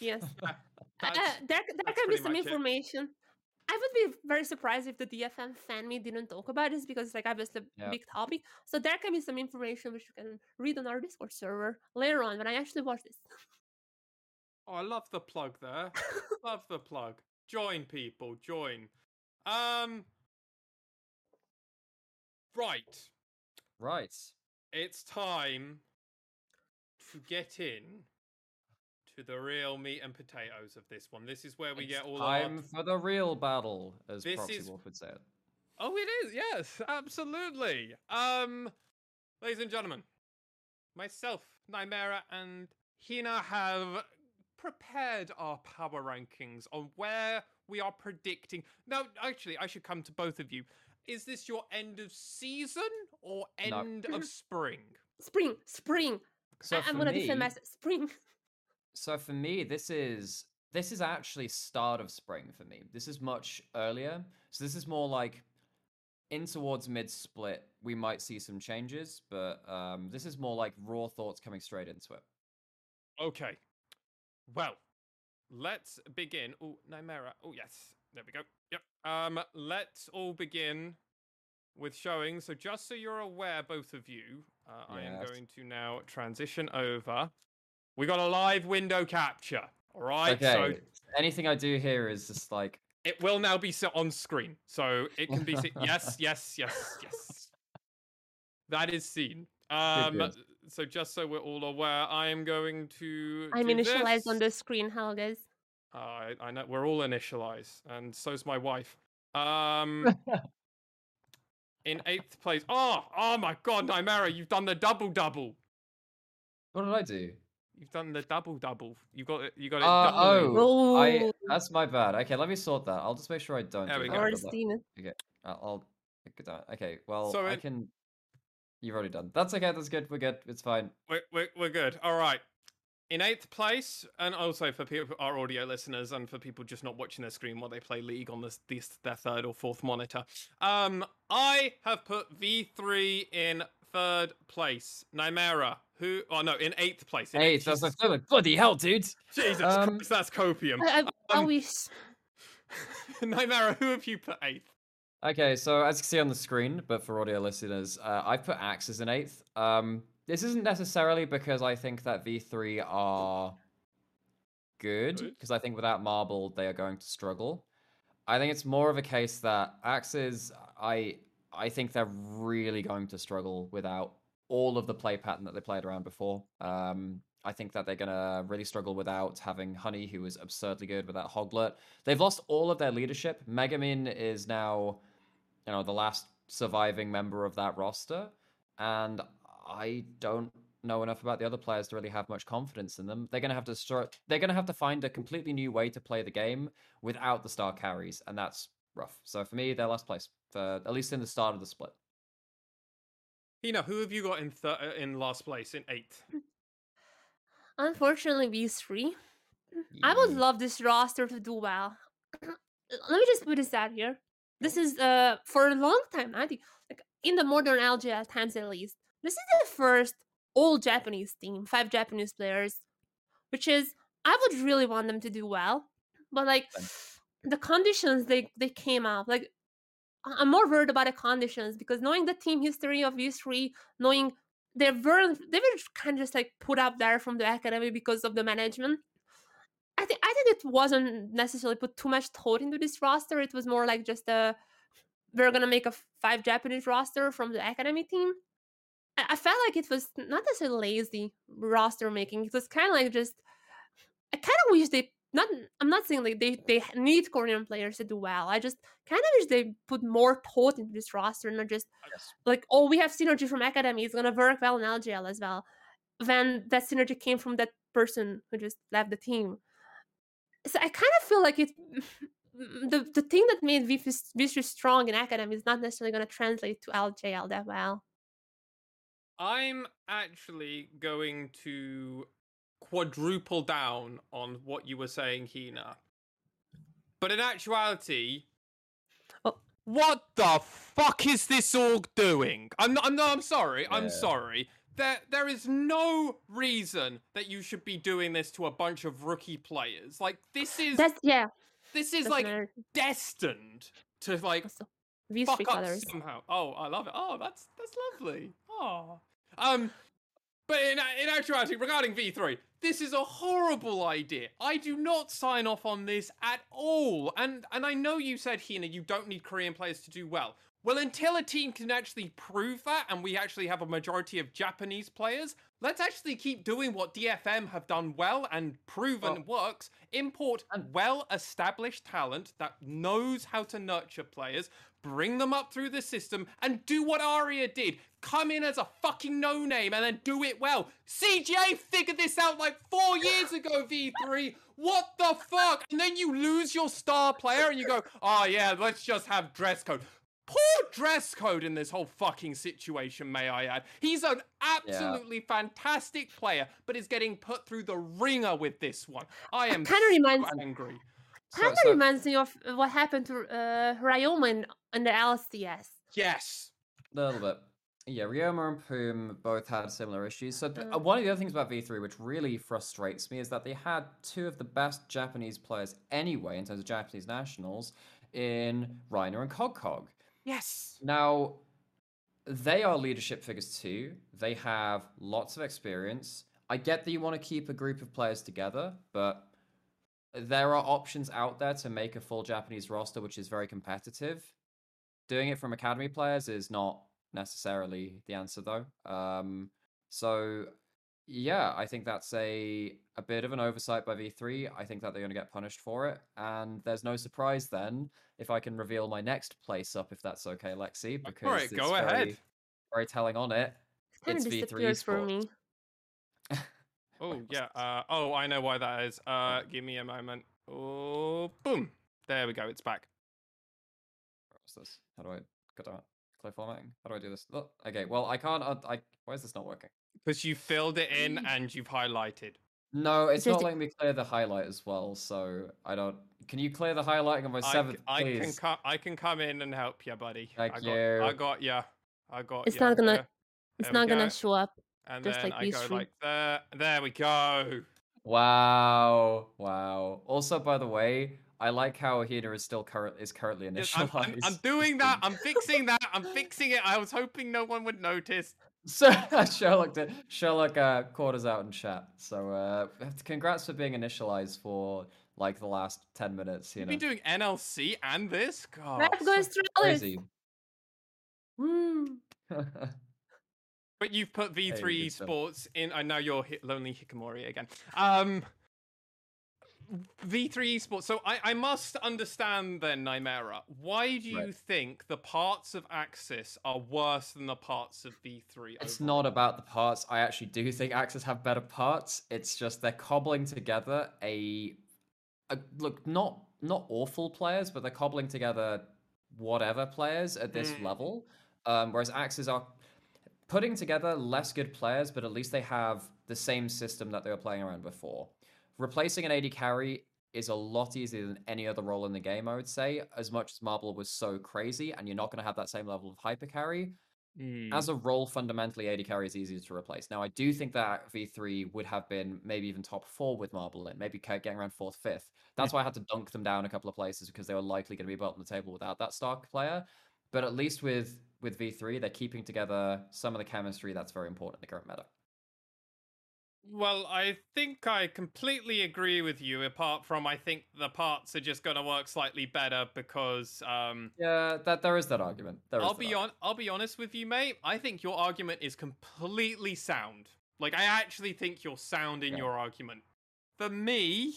Yes. Uh, uh, there, there can be some much it. information. I would be very surprised if the DFM fan meet didn't talk about this because it's like obviously a Yeah. big topic. So there can be some information which you can read on our Discord server later on when I actually watch this. Oh, I love the plug there. love the plug. Join people, join. Um Right. Right. It's time to get in to the real meat and potatoes of this one. This is where we It's get all our time for the real battle, as This Proxy is- Wolf would say it. Oh, it is. Yes, absolutely. Um, ladies and gentlemen, myself, Nymera, and Hina have prepared our power rankings on where we are predicting. No, actually, I should come to both of you. Is this your end of season or No. end of spring? Spring, spring. So I- I'm gonna me, defend myself. Spring. So for me, this is this is actually start of spring for me. This is much earlier. So this is more like in towards mid split. We might see some changes, but um, this is more like raw thoughts coming straight into it. Okay. Well, let's begin. Oh, Nymera. Oh, yes. There we go. Yep. Um, let's all begin with showing. So, just so you're aware, both of you, uh, I am going to now transition over. We got a live window capture. All right. okay. So Anything I do here is just like it will now be set on screen. So it can be seen. yes, yes, yes, yes. That is seen. Um, good. so just so we're all aware, I am going to. I'm do initialized on the screen. How guys? Uh, I, I know we're all initialized, and so's my wife. Um, in eighth place. Oh, oh my God, Nymera, you've done the double double. what did I do? You've done the double double. You got it. You got it. Uh, doubly. oh, I that's my bad. Okay, let me sort that. I'll just make sure I don't. There do we that, go. Or but let- Steven. I'll, I'll pick it down. Okay, well So I it- can. You've already done. That's okay. That's good. We're good. It's fine. We're, we're, we're good. All right. In eighth place, and also for people, our audio listeners, and for people just not watching their screen while they play League on this, this their third or fourth monitor, um, I have put V3 in third place. Nymera, who? Oh no, in eighth place. In Hey, eighth, that's like bloody hell, dude. Jesus um, Christ, that's copium. I, I, I Um, wish. Nymera, who have you put eighth? Okay, so as you can see on the screen, but for audio listeners, uh, I put Axe as an eighth. Um, this isn't necessarily because I think that V3 are good, because I think without Marble they are going to struggle. I think it's more of a case that AXIZ, I I think they're really going to struggle without all of the play pattern that they played around before. Um, I think that they're gonna really struggle without having Honey, who is absurdly good without Hoglet. They've lost all of their leadership. Megamin is now, you know, the last surviving member of that roster, and I don't know enough about the other players to really have much confidence in them. They're gonna have to start. They're gonna have to find a completely new way to play the game without the star carries, and that's rough. So for me, they're last place for at least in the start of the split. Hina, who have you got in thir- uh, in last place in eighth? Unfortunately, V3. I would love this roster to do well. Let me just put this out here. This is uh for a long time, I think, like in the modern LJL times at least. This is the first all Japanese team, five Japanese players, which is I would really want them to do well, but like the conditions they they came out like I'm more worried about the conditions because knowing the team history of these three, knowing they were they were kind of just like put up there from the academy because of the management. I think I think it wasn't necessarily put too much thought into this roster. It was more like just a we're gonna make a five Japanese roster from the academy team. I, felt like it was not necessarily lazy roster making. It was kind of like just I kind of wish they not. I'm not saying like they they need Korean players to do well. I just kind of wish they put more thought into this roster and not just Yes. like oh we have synergy from academy. It's gonna work well in LJL as well. When that synergy came from that person who just left the team. So I kind of feel like it. The, the thing that made V3 strong in academy is not necessarily going to translate to LJL that well. I'm actually going to quadruple down on what you were saying, Hina. But in actuality, Oh. what the fuck is this org doing? I'm not, I'm no, I'm sorry. I'm sorry. There, there is no reason that you should be doing this to a bunch of rookie players. Like this is That's yeah. this is That's like another- destined to like fuck up somehow. Oh, I love it. Oh, that's that's lovely. Oh, um, but in in actuality, regarding V three, this is a horrible idea. I do not sign off on this at all. And and I know you said Hina, you don't need Korean players to do well. Well, until a team can actually prove that, and we actually have a majority of Japanese players, let's actually keep doing what DFM have done well and proven works. Import well established talent that knows how to nurture players, bring them up through the system, and do what Aria did. Come in as a fucking no name and then do it well. CGA figured this out like four years ago, V3. What the fuck? And then you lose your star player and you go, oh yeah, let's just have dress code. Poor dress code in this whole fucking situation, may I add. He's an absolutely fantastic player, but is getting put through the ringer with this one. I am kinda so reminds- angry. Kind of so- reminds me of what happened to uh, Ryoma the LCS. Yes. A little bit. Yeah, Ryoma and Poom both had similar issues. So th- Mm. uh, one of the other things about V3 which really frustrates me is that they had two of the best Japanese players anyway in terms of Japanese nationals in Reiner and Cogcog. Yes. Now, they are leadership figures too. They have lots of experience. I get that you want to keep a group of players together, but there are options out there to make a full Japanese roster which is very competitive. Doing it from academy players is not necessarily the answer though. Um, so yeah, I think that's a a bit of an oversight by V3. I think that they're going to get punished for it, and there's no surprise then if I can reveal my next place up, if that's okay, Lexi, because All right, it's go very, ahead. very telling on it. It kind It's of V3 disappeared for me. Oh yeah. Uh, oh, I know why that is. Uh, give me a moment. Oh, boom. There we go. It's back. What's this? How do I go down? Clear formatting? How do I do this? Oh, okay, well, I can't. Uh, I why is this not working? Because you filled it in and you've highlighted. No, it's not letting me clear the highlight as well. So I don't. Can you clear the highlighting on my I, c- seventh, I can please? come. I can come in and help you, buddy. Thank I got, I you. got ya. I got. It's ya. not gonna- There- It's there we not gonna show up. And just then like I these go three. like there. There we go. Wow, wow. Also, by the way, I like how Hina is still current is currently Yes, I'm, initialized. I'm, I'm doing that. I'm fixing that. I'm fixing it. I was hoping no one would notice. So Sherlock did, Sherlock uh, caught us out in chat. So uh, congrats for being initialized for like the last ten minutes. You You've know, been doing NLC and this. God, Let's go so- Australis! crazy. Woo! But you've put V3 good stuff. esports in. I know you're hi- lonely Hikamori again. Um, V3 esports. So I, I must understand then, Nymera. Why do you Right. think the parts of AXIZ are worse than the parts of V3? It's not about the parts. I actually do think AXIZ have better parts. It's just they're cobbling together a, a look not not awful players, but they're cobbling together whatever players at this Mm. level. Um, whereas AXIZ are putting together less good players, but at least they have the same system that they were playing around before. Replacing an AD carry is a lot easier than any other role in the game, I would say. As much as Marble was so crazy, and you're not going to have that same level of hyper carry, Mm. as a role, fundamentally, AD carry is easier to replace. Now, I do think that V3 would have been maybe even top four with Marble in, maybe getting around fourth, fifth. That's why I had to dunk them down a couple of places because they were likely going to be bottom of the table without that star player. But at least with with V3, they're keeping together some of the chemistry that's very important in the current meta. Well, I think I completely agree with you. Apart from, I think the parts are just going to work slightly better because um, Yeah, that there is that argument. There I'll be on. I'll be honest with you, mate. I think your argument is completely sound. Like, I actually think you're sound in Yeah. your argument. For me,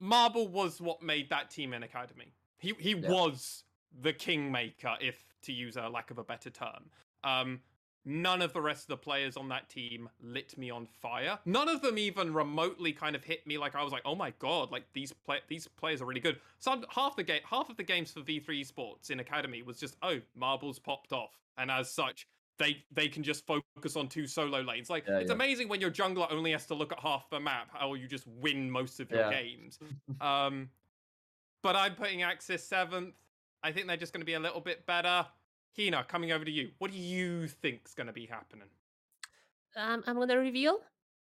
Marble was what made that team in academy. He he Yeah. was the kingmaker, if to use a lack of a better term. Um, none of the rest of the players on that team lit me on fire. None of them even remotely kind of hit me like I was like, oh my god, like these play- these players are really good. Some half the game, half of the games for V3 Sports in Academy was just oh marbles popped off, and as such. They, they can just focus on two solo lanes. Like Yeah, it's yeah. amazing when your jungler only has to look at half the map, how you just win most of your Yeah. games. Um, but I'm putting AXIZ seventh. I think they're just going to be a little bit better. Hina, coming over to you. What do you think's going to be happening? Um, I'm gonna reveal,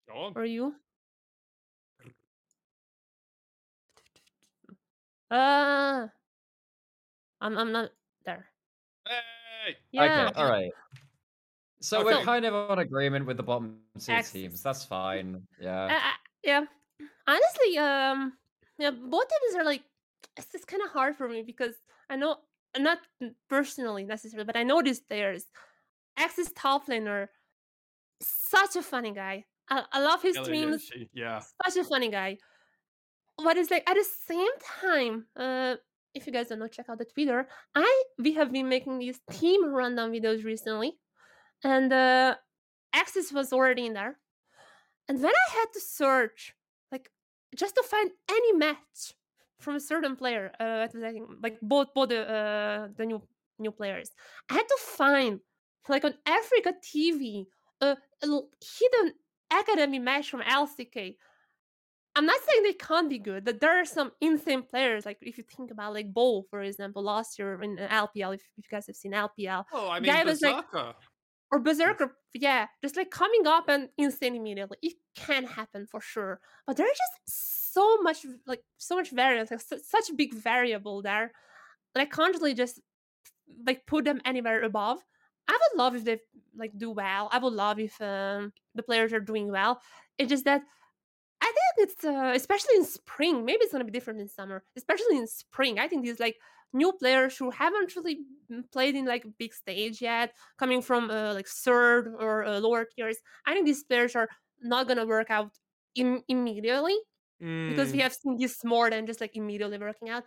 Go on. or you? Uh, I'm I'm not there. Hey! Yeah. Okay, all right. So Okay. we're kind of on agreement with the bottom two AXIZ. teams. That's fine. Yeah. I, I, yeah. Honestly, um, yeah, both teams are like it's just kind of hard for me because I know not personally necessarily, but I know these players. AXIZ top such a funny guy. I, I love his streams. she? Yeah. Such a funny guy. But it's like at the same time, uh, if you guys don't know, check out the Twitter. I we have been making these team rundown videos recently, and uh, AXIZ was already in there. And when I had to search, like just to find any match from a certain player, uh, it was, I think like both both the uh, the new new players, I had to find like on Africa TV a, a hidden academy match from LCK. I'm not saying they can't be good, but there are some insane players. Like if you think about like Bo, for example, last year in LPL, if, if you guys have seen LPL, Oh, I mean, Guy was like- Berserker. or Berserker, yeah, just like coming up and insane immediately. It can happen for sure, but there are just so much like so much variance, like su- such a big variable there can't really just like put them anywhere above. I would love if they like do well. I would love if um, the players are doing well. It's just that I think it's uh, especially in spring. Maybe it's gonna be different in summer. Especially in spring, I think these like new players who haven't really played in like a big stage yet, coming from uh, like third or uh, lower tiers. I think these players are not gonna work out Im- immediately because we Mm, have seen this more than just like immediately working out.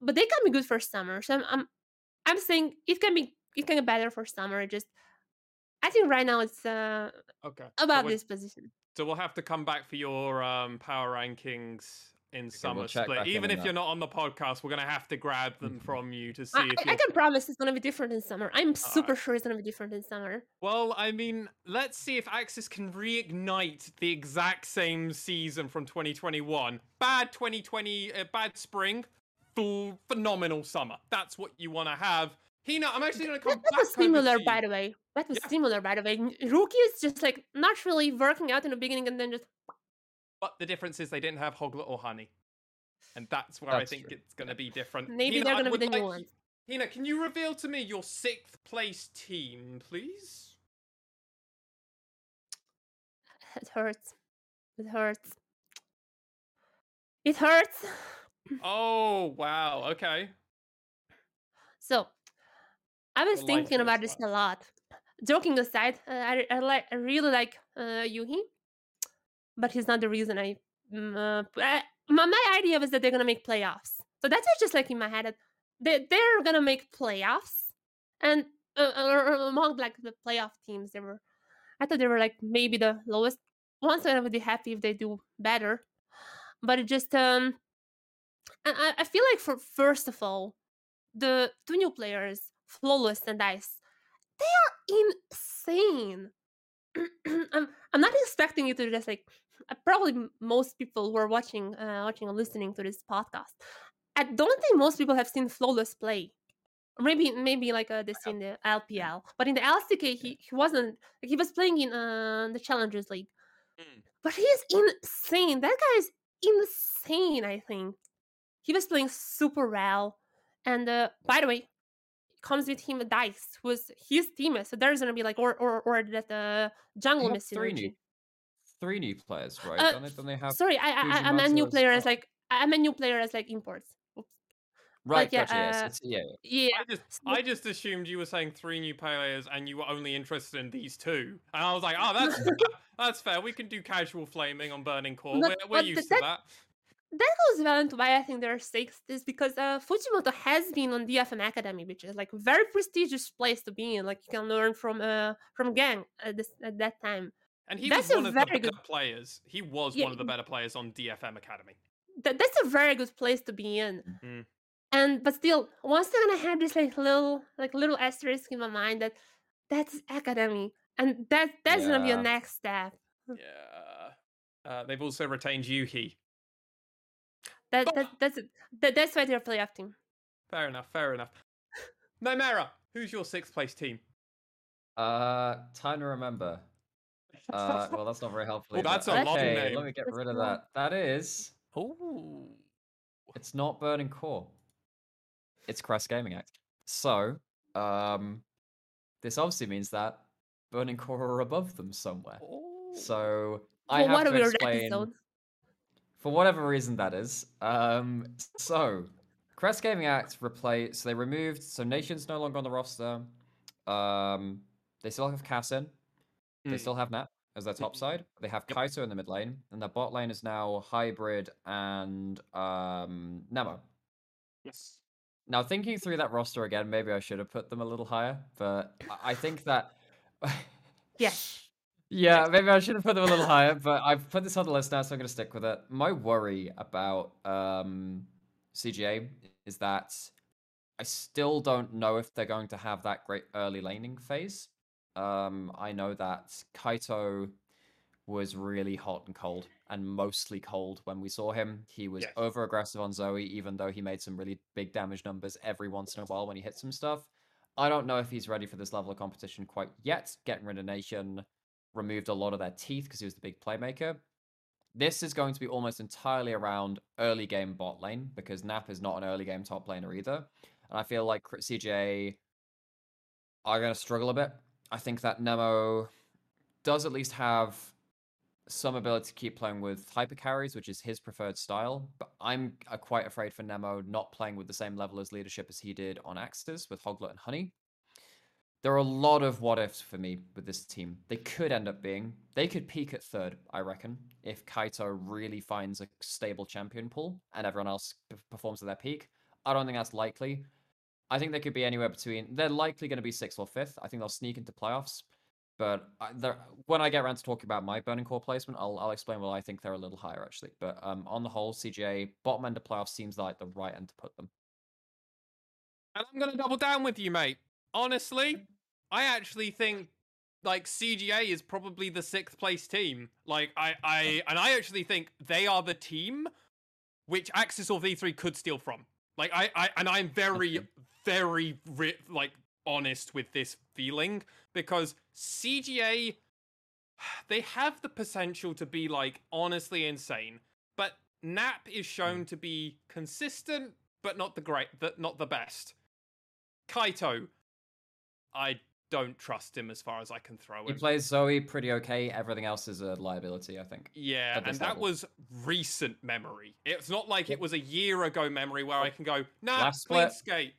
But they can be good for summer. So I'm I'm, I'm saying it can be it can be better for summer. Just I think right now it's uh, okay. about we're- this position. So we'll have to come back for your um, power rankings in summer we'll split. Even if you're not on the podcast, we're gonna have to grab them Mhm. from you to see I, if I- I can promise it's gonna be different in summer. I'm super sure it's gonna be different in summer. Well, I mean, let's see if AXIZ can reignite the exact same season from 2021. Bad 2020, uh, bad spring, full phenomenal summer. That's what you want to have. Hina, I'm actually going to come That, that was similar, by the way. That was Yeah. similar, by the way. Rookie is just like not really working out in the beginning and then just But the difference is they didn't have Hoglet or Honey. And that's where I think true. it's going to be different. maybe Hina, they're gonna be would the new like ones. Hina, can you reveal to me your sixth place team, please? It hurts. It hurts. It hurts. Oh, wow. Okay. So, I was The thinking about is this a lot. Joking aside, uh, I, I like I really like uh, Yuhi, but he's not the reason I. mm, Uh, my, my idea was that they're gonna make playoffs, so that's just like in my head. That they they're gonna make playoffs, and uh, among like the playoff teams, they were. I thought they were like maybe the lowest ones, and I would be happy if they do better. But it just um, I I- feel like for first of all, the two new players, Flawless and Dice, they are insane. I'm, I'm not expecting you to just like probably most people who are watching uh, watching or listening to this podcast. I don't think most people have seen Flawless play. Maybe maybe like uh, this in the LPL, but in the LCK he, he wasn't. Like, he was playing in uh, the Challengers League, Mm. but he's insane. That guy is insane. I think he was playing super well. And uh, by the way, comes with him Dice, who's his teammate. So there's gonna be like or or or that uh, jungle miss three new synergy. Three new players, right? Uh, don't, they, don't they have? Sorry, I I, I I'm a new player as like I'm a new player as like imports. Oops. Right, yeah, gotcha. yes, uh, it's, yeah. Yeah. I just, I just assumed you were saying three new players and you were only interested in these two. And I was like, oh, that's that's fair. We can do casual flaming on Burning Core. But- we're we're but used that- to that. that goes well into why I think there are stakes is because uh, Fujimoto has been on DFM Academy, which is like a very prestigious place to be in. Like you can learn from uh from Gang at this at that time. And he that's was a one of the very better good- players. He was Yeah, one of the better players on DFM Academy. That that's a very good place to be in. Mm. And but still, once I'm gonna have this like little like little asterisk in my mind that that's academy, and that that's gonna be Yeah. a next step. Yeah. Uh, they've also retained Yuhi. That But- that that's that, that's why they're a playoff team. Fair enough. Fair enough. Nymera, who's your sixth place team? Uh, time to remember. Uh, well, that's not very helpful. Well, that's a long okay, name. Let me get rid of that. That is. Oh. It's not Burning Core. It's Crest Gaming Act. So, um, this obviously means that Burning Core are above them somewhere. Oh. So I For have what to explain episode. for whatever reason that is. Um, so Crest Gaming Act replaced. So they removed. So Nation's no longer on the roster. Um, they still have Cassin. They Mm. still have Nat as their top side. They have Yep. Kaito in the mid lane, and their bot lane is now Hybrid and um, Nemo. Yes. Now, thinking through that roster again, maybe I should have put them a little higher, but I- I think that. Yes. yeah, maybe I should have put them a little higher, but I've put this on the list now, so I'm going to stick with it. My worry about um, CGA is that I still don't know if they're going to have that great early laning phase. Um, I know that Kaito was really hot and cold, and mostly cold when we saw him. He was Yes. over aggressive on Zoe, even though he made some really big damage numbers every once in a while when he hit some stuff. I don't know if he's ready for this level of competition quite yet. Getting rid of Nation removed a lot of their teeth because he was the big playmaker. This is going to be almost entirely around early game bot lane because Nap is not an early game top laner either. And I feel like CJ are going to struggle a bit. I think that Nemo does at least have some ability to keep playing with hyper carries, which is his preferred style. But I'm uh, quite afraid for Nemo not playing with the same level as leadership as he did on AXIZ with Hoglet and Honey. There are a lot of what ifs for me with this team. They could end up being, they could peak at third, I reckon, if Kaito really finds a stable champion pool and everyone else p- performs at their peak. I don't think that's likely. I think they could be anywhere between. They're likely going to be sixth or fifth. I think they'll sneak into playoffs. But I, when I get around to talking about my Burning Core placement, I'll, I'll explain why I think they're a little higher actually. But um, on the whole, CGA bottom end of playoffs seems like the right end to put them. And I'm gonna double down with you, mate. Honestly, I actually think like CGA is probably the sixth place team. Like I, I, and I actually think they are the team which AXIZ or V3 could steal from. Like I, I and I'm very. Very ri- like honest with this feeling because CGA, they have the potential to be like honestly insane, but Nap is shown hmm. to be consistent, but not the great, that not the best. Kaito, I don't trust him as far as I can throw him. He plays Zoe pretty okay. Everything else is a liability, I think. Yeah, and that level. was recent memory. It's not like it was a year ago memory where I can go, nah, Last clean split. skate.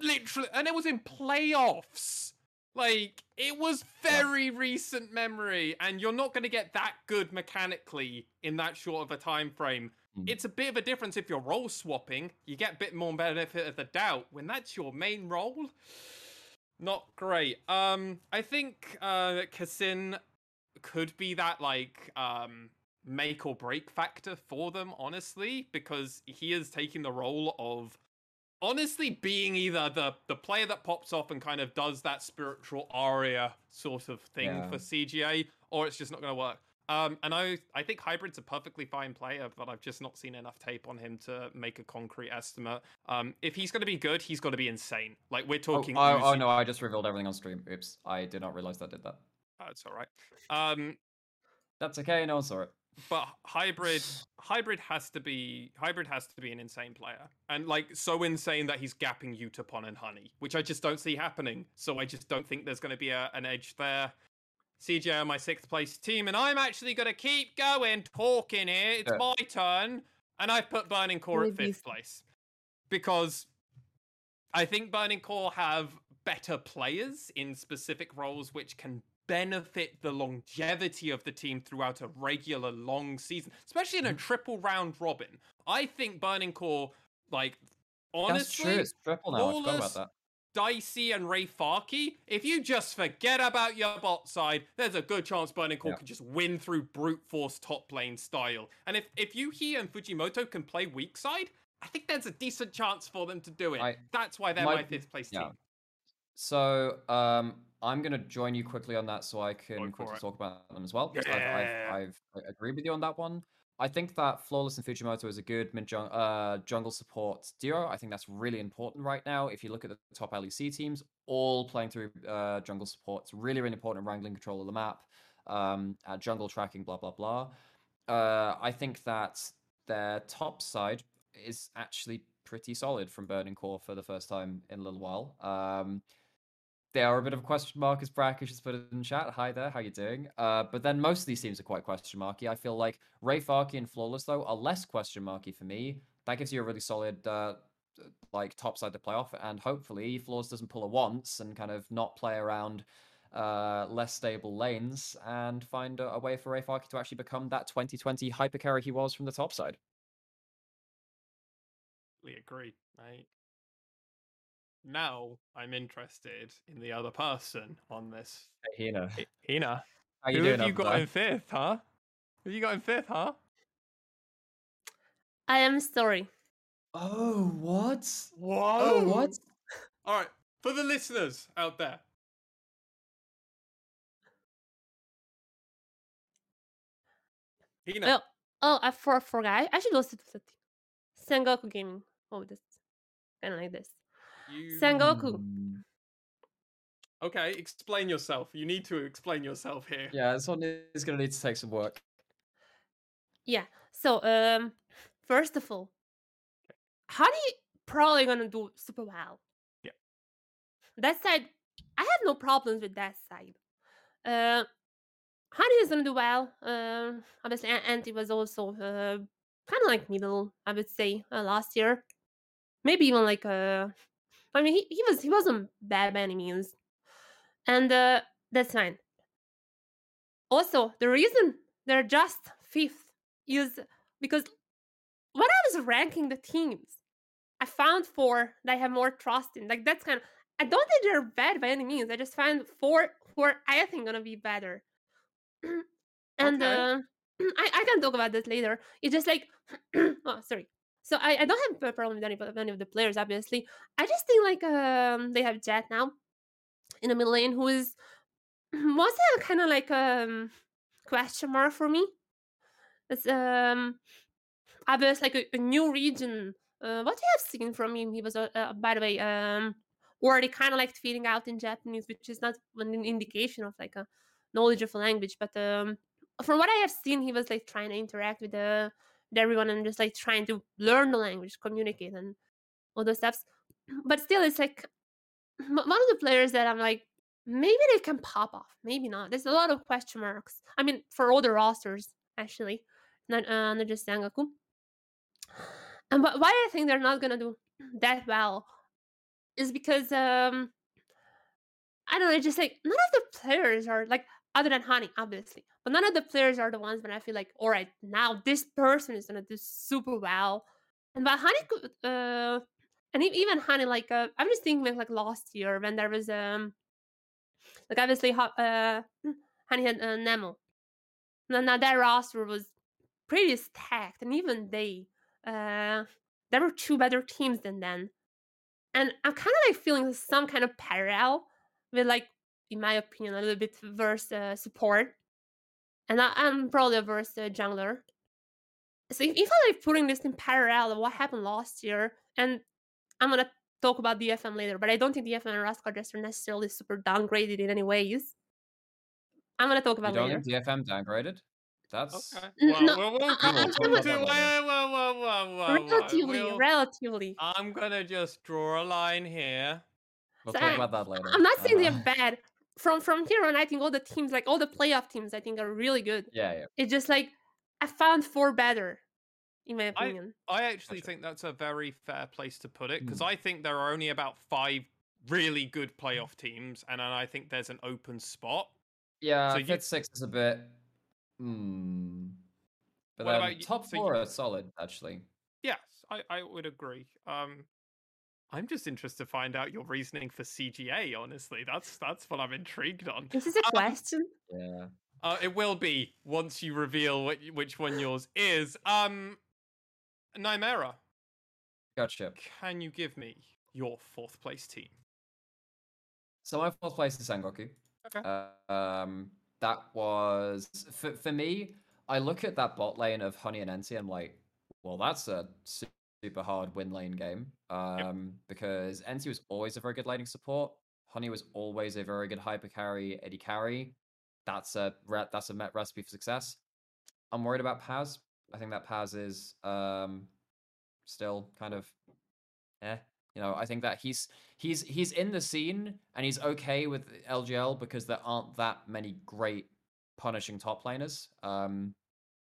Literally, and it was in playoffs. Like, it was very recent memory, and you're not going to get that good mechanically in that short of a time frame. Mm. It's a bit of a difference if you're role swapping. You get a bit more benefit of the doubt. When that's your main role, not great. Um, I think uh, Kassin could be that like um make or break factor for them honestly because he is taking the role of honestly being either the the player that pops off and kind of does that spiritual aria sort of thing Yeah. for CGA or it's just not going to work Um, and I I think Hybrid's a perfectly fine player, but I've just not seen enough tape on him to make a concrete estimate. Um, if he's going to be good, he's got to be insane. Like we're Oh, talking. oh, oh Uzi- no, I just revealed everything on stream. Oops, I did not realize that I did that. Oh, it's all right. Um, That's okay. No one saw it. But hybrid hybrid has to be hybrid has to be an insane player. And like so insane that he's gapping Yutapon and honey which i just don't see happening. So i just don't think there's going to be a, an edge there. Cj on my sixth place team? And i'm actually going to keep going talking here. It's Yeah. my turn and i've put burning core at fifth place. Because i think burning core have better players in specific roles which can benefit the longevity of the team throughout a regular long season, especially in a triple round robin. I think Burning Core, like, honestly, That's true. It's triple now. I forgot about that. Dicey and RayFarky, if you just forget about your bot side, there's a good chance Burning Core Yeah. could just win through brute force top lane style. And if, if Yuhi and Fujimoto can play weak side, I think there's a decent chance for them to do it. I- That's why they're my- my fifth place yeah. team. So um, I'm gonna join you quickly on that, so I can quickly it. talk about them as well. I've, Yeah. I've, I've I agree with you on that one. I think that Flawless and Fujimoto is a good mid uh, jungle support duo. I think that's really important right now. If you look at the top LEC teams, all playing through uh, jungle support, it's really, really important in wrangling control of the map, um, uh, jungle tracking, blah, blah, blah. Uh, I think that their top side is actually pretty solid from Burning Core for the first time in a little while. Um, they are a bit of a question mark, as Brackish has put it in chat. Hi there, how you doing? Uh, but then most of these teams are quite question marky. I feel like RayFarky and Flawless though are less question marky for me. That gives you a really solid uh, like top side to play off, and hopefully Flawless doesn't pull a once and kind of not play around uh, less stable lanes and find a, a way for RayFarky to actually become that 2020 hyper carry he was from the top side. We agree. Right. Now I'm interested in the other person on this. Hey, Hina, Hi- Hina, how you who doing? have you got there? in fifth, huh? Who you got in fifth, huh? I am sorry. Oh, what? Oh, Whoa! Oh, what? All right, for the listeners out there. Hina, Oh, oh, I for, forgot. I should also do the. Sengoku Gaming. Oh, this kind of like this. You Sengoku. Okay? Explain yourself. You need to explain yourself here. Yeah, this one is going to need to take some work. Yeah. So, um, first of all, Honey probably gonna do super well. Yeah. That side, I have no problems with that side. Uh, Honey is gonna do well. Um, obviously, An- Anti was also uh, kind of like middle, I would say, uh, last year. Maybe even like uh, I mean, he, he was he wasn't bad by any means, and uh, that's fine. Also, the reason they're just fifth is because when I was ranking the teams, I found four that I have more trust in. Like that's kind of I don't think they're bad by any means. I just find four four I think gonna be better. and Okay. uh, I, I can talk about this later. It's just like oh sorry. So I, I don't have a problem with any, with any of the players, obviously. I just think like um they have Jet now in the middle lane who is a kind of like um question mark for me. It's um obvious like a, a new region. Uh, what you have seen from him, he was uh, uh, by the way um already kind of like feeling out in Japanese, which is not an indication of like a knowledge of a language, but um from what I have seen, he was like trying to interact with the everyone and just like trying to learn the language, communicate, and all those steps. But still, it's like one of the players that I'm like, maybe they can pop off, maybe not. There's a lot of question marks. I mean, for all the rosters, actually, not uh, not just Sengoku. And but why I think they're not gonna do that well is because um I don't know, just like none of the players are like other than Honey, obviously, but none of the players are the ones when I feel like, all right, now this person is gonna do super well. And but Honey could uh and even Honey, like uh, I'm just thinking like, last year when there was um like obviously uh Honey had uh, Nemo. Now, now that roster was pretty stacked, and even they uh there were two better teams than then. And I'm kind of like feeling some kind of parallel with like, in my opinion, a little bit worse uh, support. and I, I'm probably a verse uh, jungler. So if, if I like putting this in parallel of what happened last year, and I'm gonna talk about DFM later, but I don't think DFM and Rascal Jester are necessarily super downgraded in any ways. I'm gonna talk You about don't later. DFM downgraded? That's Okay. Well, no, we'll, we'll come Whoa, whoa, whoa, relatively, We'll- relatively. I'm gonna just draw a line here. we'll So talk I- about that later. I'm not saying they're bad. From from here on, I think all the teams, like all the playoff teams, I think are really good. Yeah, yeah. It's just like I found four better, in my opinion. I actually Gotcha. think that's a very fair place to put it because Mm. I think there are only about five really good playoff teams, and I think there's an open spot. Yeah, So fifth you- six is a bit. Hmm. But What then about top so you- four are solid, actually. Yes, I, I would agree. Um, I'm just interested to find out your reasoning for CGA. Honestly, that's that's what I'm intrigued on. This is a Um, question? Yeah. Uh, it will be once you reveal what, which one yours is. Um, Nymera, Gotcha. can you give me your fourth place team? So my fourth place is Sengoku. Okay. Uh, um, that was for for me. I look at that bot lane of Honey and Enti. I'm like, well, that's a su- super hard win lane game. Um, because Enti was always a very good laning support. Honey was always a very good hyper carry, AD carry. That's a re- that's a met recipe for success. I'm worried about Paz. I think that Paz is um still kind of eh. You know, I think that he's he's he's in the scene and he's okay with LJL because there aren't that many great punishing top laners. Um,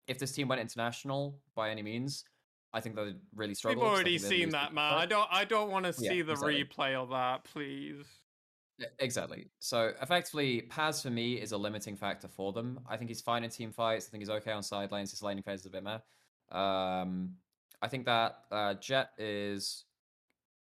if this team went international by any means, I think they'd really struggle. We've already seen that, man. I don't. I don't want to Yeah, see the exactly. replay of that, please. Exactly. So effectively, Paz for me is a limiting factor for them. I think he's fine in team fights. I think he's okay on side lanes. His laning phase is a bit meh. Um, I think that uh, Jet is,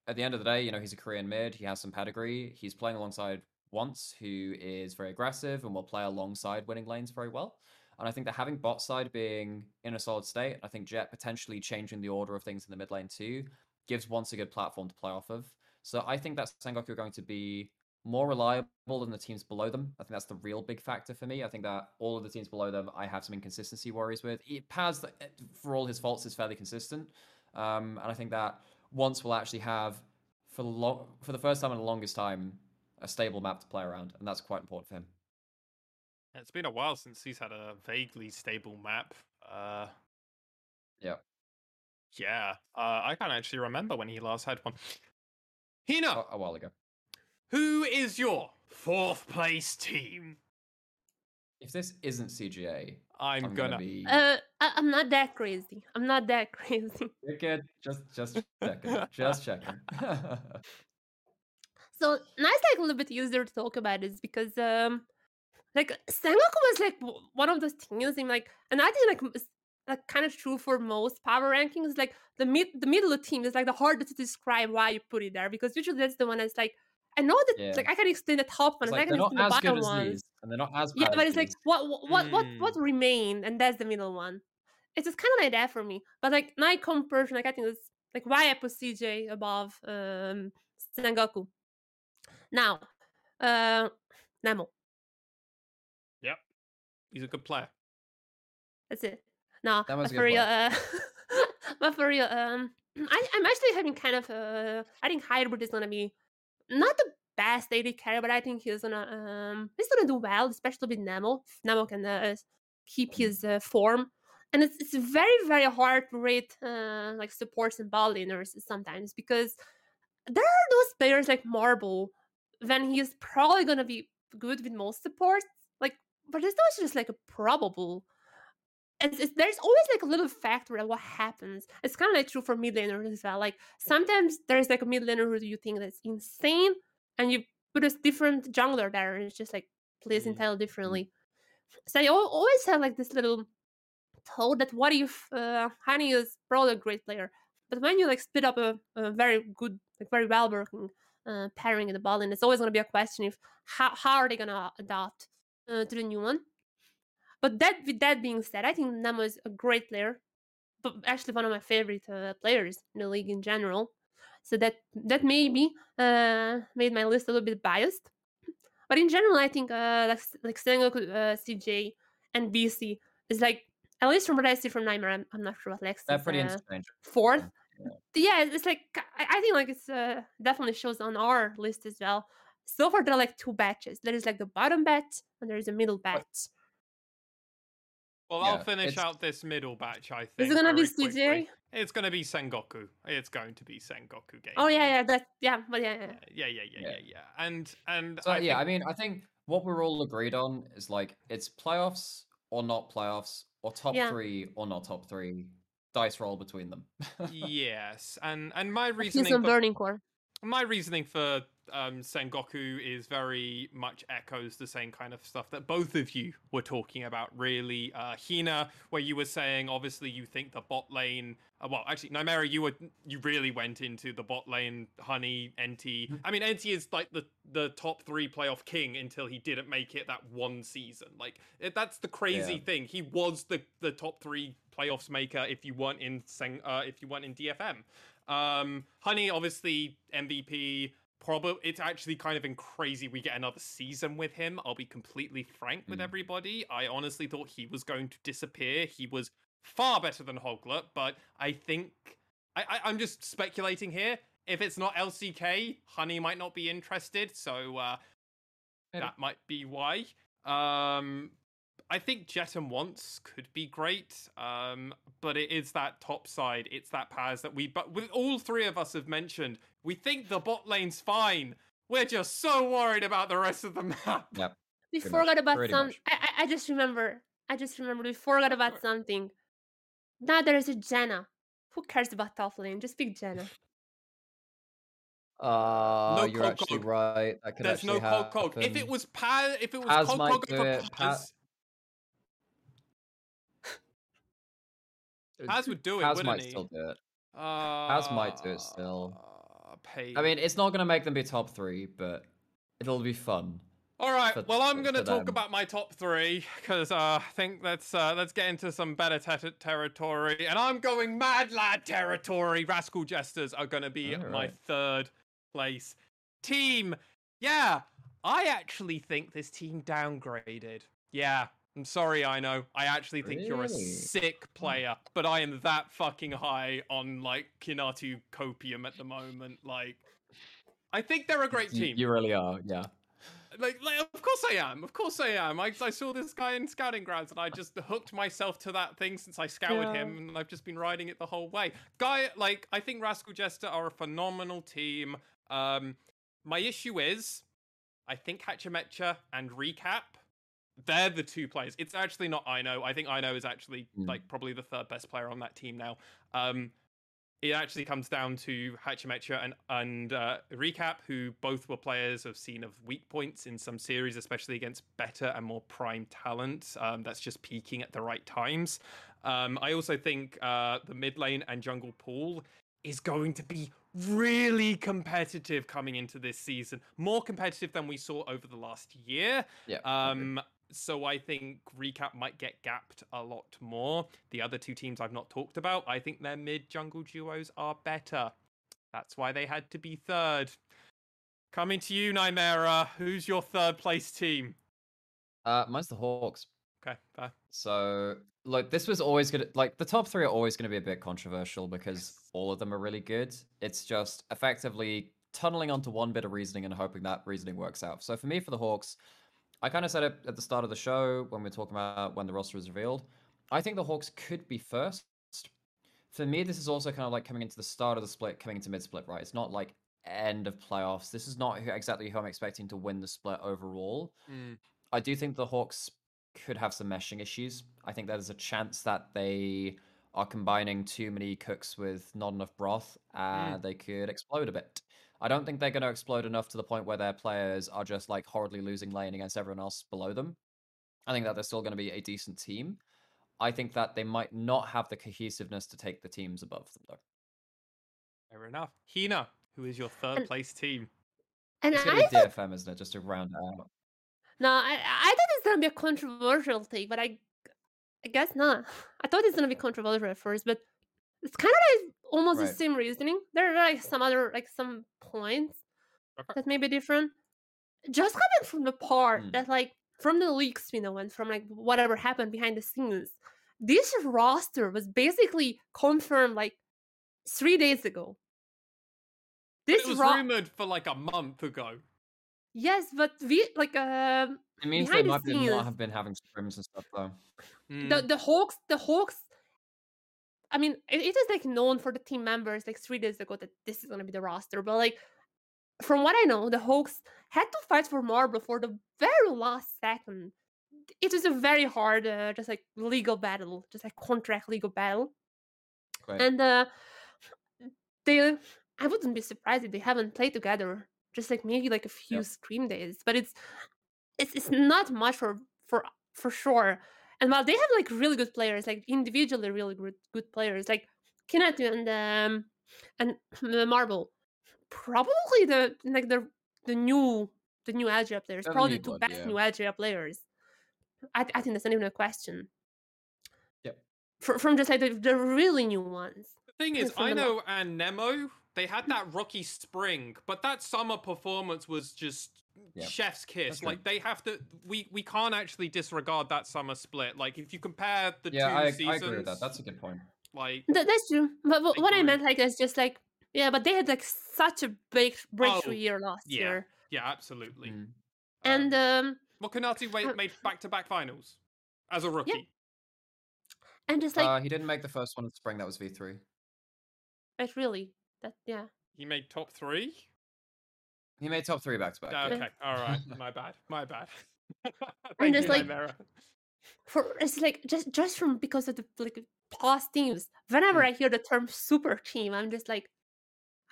at the end of the day, you know, he's a Korean mid. He has some pedigree. He's playing alongside Once, who is very aggressive and will play alongside winning lanes very well. And I think that having bot side being in a solid state, and I think Jet potentially changing the order of things in the mid lane too, gives Once a good platform to play off of. So I think that Sengoku are going to be more reliable than the teams below them. I think that's the real big factor for me. I think that all of the teams below them, I have some inconsistency worries with. E- Paz, for all his faults, is fairly consistent, um, and I think that once we'll actually have for the lo- for the first time in the longest time a stable map to play around, and that's quite important for him. It's been a while since he's had a vaguely stable map. Uh, Yeah. yeah. Uh, I can't actually remember when he last had one. Hina, A, a while ago. who is your fourth place team? If this isn't CGA, I'm, I'm gonna. gonna be. Uh, I, I'm not that crazy. I'm not that crazy. You're good. Just just checking. just checking. So now it's like a little bit easier to talk about this because um like Sengoku was like one of those teams in like and I think like it's like kind of true for most power rankings. Like the mid the middle of team is like the hardest to describe why you put it there because usually that's the one that's like I know that Yeah. like I can explain the top It's one, and I can they're not explain the as good bottom as ones. these, and they're not as Yeah, but as it's like these. what what what what, Mm. what remained, and that's the middle one. It's just kind of like that for me. But like now I come person, like I think it's like why I put CJ above um Sengoku. Now, uh, Nemo. He's a good player. That's it. No, That was for real. Uh, but for real, um, I, I'm actually having kind of uh, I think Hybrid is gonna be not the best AD carry, but I think he's gonna um he's gonna do well, especially with Nemo. Nemo can uh, keep his uh, form, and it's it's very very hard to rate uh, like supports and bot laners sometimes because there are those players like Marble, then he's probably gonna be good with most supports. But it's not just like a probable it's, it's, there's always like a little factor of what happens. It's kind of like true for mid laners as well. Like sometimes there's like a mid laner who you think that's insane, and you put a different jungler there, and it's just like plays Mm. entirely differently. So I always have like this little thought that what if uh, Honey is probably a great player, but when you like split up a, a very good, like very well working uh, pairing in the ball, and it's always going to be a question if how how are they going to adapt uh, to the new one. But that with that being said, I think Nemo is a great player, but actually one of my favorite uh, players in the league in general. So that that maybe uh, made my list a little bit biased. But in general, I think uh, like like Sengoku, uh, CJ, and BC is like at least from what I see from Nightmare. I'm, I'm not sure what Lex They're pretty uh, fourth. Yeah. Yeah, it's like I, I think like it's uh, definitely shows on our list as well. So far, there are like two batches. There is like the bottom bat and there is a middle batch. Well, Yeah, I'll finish it's- out this middle batch. I think. Is it gonna be very. CJ? It's gonna be Sengoku. It's going to be Sengoku game. Oh yeah, yeah, that yeah, but yeah, yeah. yeah, yeah, yeah, yeah, Yeah. yeah, yeah. And and So I yeah, I mean, I think what we're all agreed on is like it's playoffs or not playoffs, or top Yeah. three or not top three. Dice roll between them. yes, and and my I've seen reasoning some for burning core. my reasoning for um, Sengoku is very much echoes the same kind of stuff that both of you were talking about. Really, uh, Hina, where you were saying obviously you think the bot lane. Uh, well, actually, Nymera, you were you really went into the bot lane. Honey, NT. I mean, NT is like the the top three playoff king until he didn't make it that one season. Like it, that's the crazy Yeah. thing. He was the the top three playoffs maker if you weren't in Seng, uh, if you weren't in DFM. Um, Honey, obviously MVP. Probably, it's actually kind of in crazy. We get another season with him. I'll be completely frank with Mm. everybody. I honestly thought he was going to disappear. He was far better than Hoglet, but I think I, I I'm just speculating here. If it's not LCK, Honey might not be interested. So uh, that might be why. Um, I think Jet and Once could be great, um, but it is that top side. It's that Paz that we, but with all three of us have mentioned, we think the bot lane's fine. We're just so worried about the rest of the map. Yep. We Pretty forgot much, about pretty some. I, I I just remember. I just remembered we forgot about something. Now there is a Jenna. Who cares about top lane? Just pick Jenna. Uh, you're Cog actually Cog. right. That could There's no actually Cog Cog. If it was Paz, if it was Paz Cog might Cog do it, Pa- Paz, Paz would do it, Paz might he? still do it. Uh, Paz might do it still. Pain. I mean, it's not gonna make them be top three, but it'll be fun. All right. for- well, I'm going to talk them. about my top three because uh, I think let's uh, let's get into some better te- territory, and I'm going Mad Lad territory. Rascal Jesters are going to be All my third place team. Yeah, I actually think this team downgraded. Yeah, I'm sorry, I know. I actually think you're a sick player, but I am that fucking high on like Kinatu Copium at the moment. Like, I think they're a great You, team you really are, yeah. like, like of course I am. Of course I am. I, I saw this guy in scouting grounds and I just hooked myself to that thing since I scouted Yeah. him and I've just been riding it the whole way. Guy, like, I think Rascal Jester are a phenomenal team. Um, my issue is, I think Hachimecha and Recap, they're the two players. It's actually not Ino. I think Ino is actually Mm. like probably the third best player on that team now. Um, it actually comes down to Hachimecha and and uh, Recap, who both were players of seen of weak points in some series, especially against better and more prime talent. Um, that's just peaking at the right times. Um, I also think uh, the mid lane and jungle pool is going to be really competitive coming into this season, more competitive than we saw over the last year. Yeah. I agree. So I think Recap might get gapped a lot more. The other two teams I've not talked about, I think their mid jungle duos are better. That's why they had to be third. Coming to you, Nymera. Who's your third place team? Uh, mine's the Hawks. Okay, fair. So, look, this was always gonna like the top three are always gonna be a bit controversial because Yes. all of them are really good. It's just effectively tunneling onto one bit of reasoning and hoping that reasoning works out. So for me, for the Hawks, I kind of said it at the start of the show when we are talking about when the roster was revealed. I think the Hawks could be first. For me, this is also kind of like coming into the start of the split, coming into mid split, right? It's not like end of playoffs. This is not who, exactly who I'm expecting to win the split overall. Mm. I do think the Hawks could have some meshing issues. I think there's a chance that they are combining too many cooks with not enough broth and mm. they could explode a bit. I don't think they're going to explode enough to the point where their players are just like horribly losing lane against everyone else below them. I think that they're still going to be a decent team. I think that they might not have the cohesiveness to take the teams above them, though. Fair enough. Hina, who is your third And- place team? And It's I going to be DFM, isn't it? Just to round out. no, I, I thought it's gonna be a controversial thing, but I, I guess not. I thought it's gonna be controversial at first, but it's kind of like almost the same reasoning. There are like some other like some points Okay. that may be different. Just coming from the part Hmm. that like from the leaks, you know, and from like whatever happened behind the scenes, this roster was basically confirmed like three days ago. But This it was ro- rumored for like a month ago. yes, but we like um It means Behind they the might be, scenes- not have been having scrims and stuff though. Mm. the the Hawks the Hawks. I mean, it, it is like known for the team members like three days ago that this is gonna be the roster, but like from what I know, the Hawks had to fight for Marble for the very last second. It was a very hard, uh, just like legal battle, just like contract legal battle, Right. and uh, they. I wouldn't be surprised if they haven't played together, just like maybe like a few Yep. scrim days, but it's it's it's not much for for for sure. And while they have like really good players, like individually really good good players, like Kenneth and um and uh, Marble, probably the like the the new the new LJL players, They're probably the two blood, best yeah. new LJL players. I, I think that's not even a question. Yep. Fr- from just like the, the really new ones. The thing is, I know and Nemo, they had that rocky spring, but that summer performance was just Yeah, chef's kiss. that's true. Like they have to we we can't actually disregard that summer split. Like if you compare the Yeah, two I, I seasons, agree with that. That's a good point. like Th- that's true. But, but what I meant like is just like yeah, but they had like such a big breakthrough Oh, year last yeah. year, yeah, absolutely. Mm. and um, um well, Kinatu uh, made, made back-to-back finals as a rookie. and just like uh, he didn't make the first one in spring. That was V three. like really that yeah. He made top three. He made top three back to back. Okay, all right, my bad, my bad. And Thank just like- Chimera. for it's like just just from because of the like past teams. Whenever Mm. I hear the term super team, I'm just like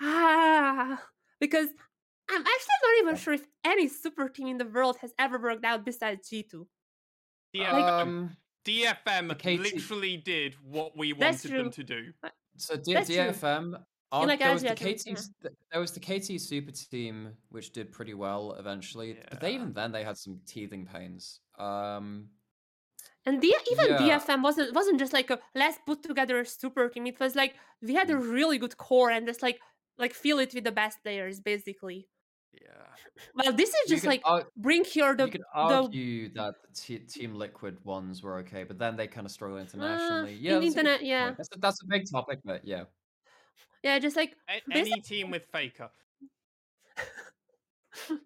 ah because I'm actually not even sure if any super team in the world has ever worked out besides G2. DFM, Um, DFM KT literally did what we wanted them to do. so D- DFM. Aren't- like there was the Asia, I think, KT. yeah. There was the KT super team, which did pretty well eventually. But they even then they had some teething pains. Um, And the, even Yeah. DFM wasn't wasn't just like a let's put together a super team. It was like we had a Mm. really good core and just like like fill it with the best players basically. Yeah. Well, this is just like ar- bring here the you could the argue that the t- Team Liquid ones were okay, but then they kind of struggle internationally. in yeah, the that's internet, point. yeah. That's a, that's a big topic, but yeah. Yeah, just like A- Basi- any team with Faker.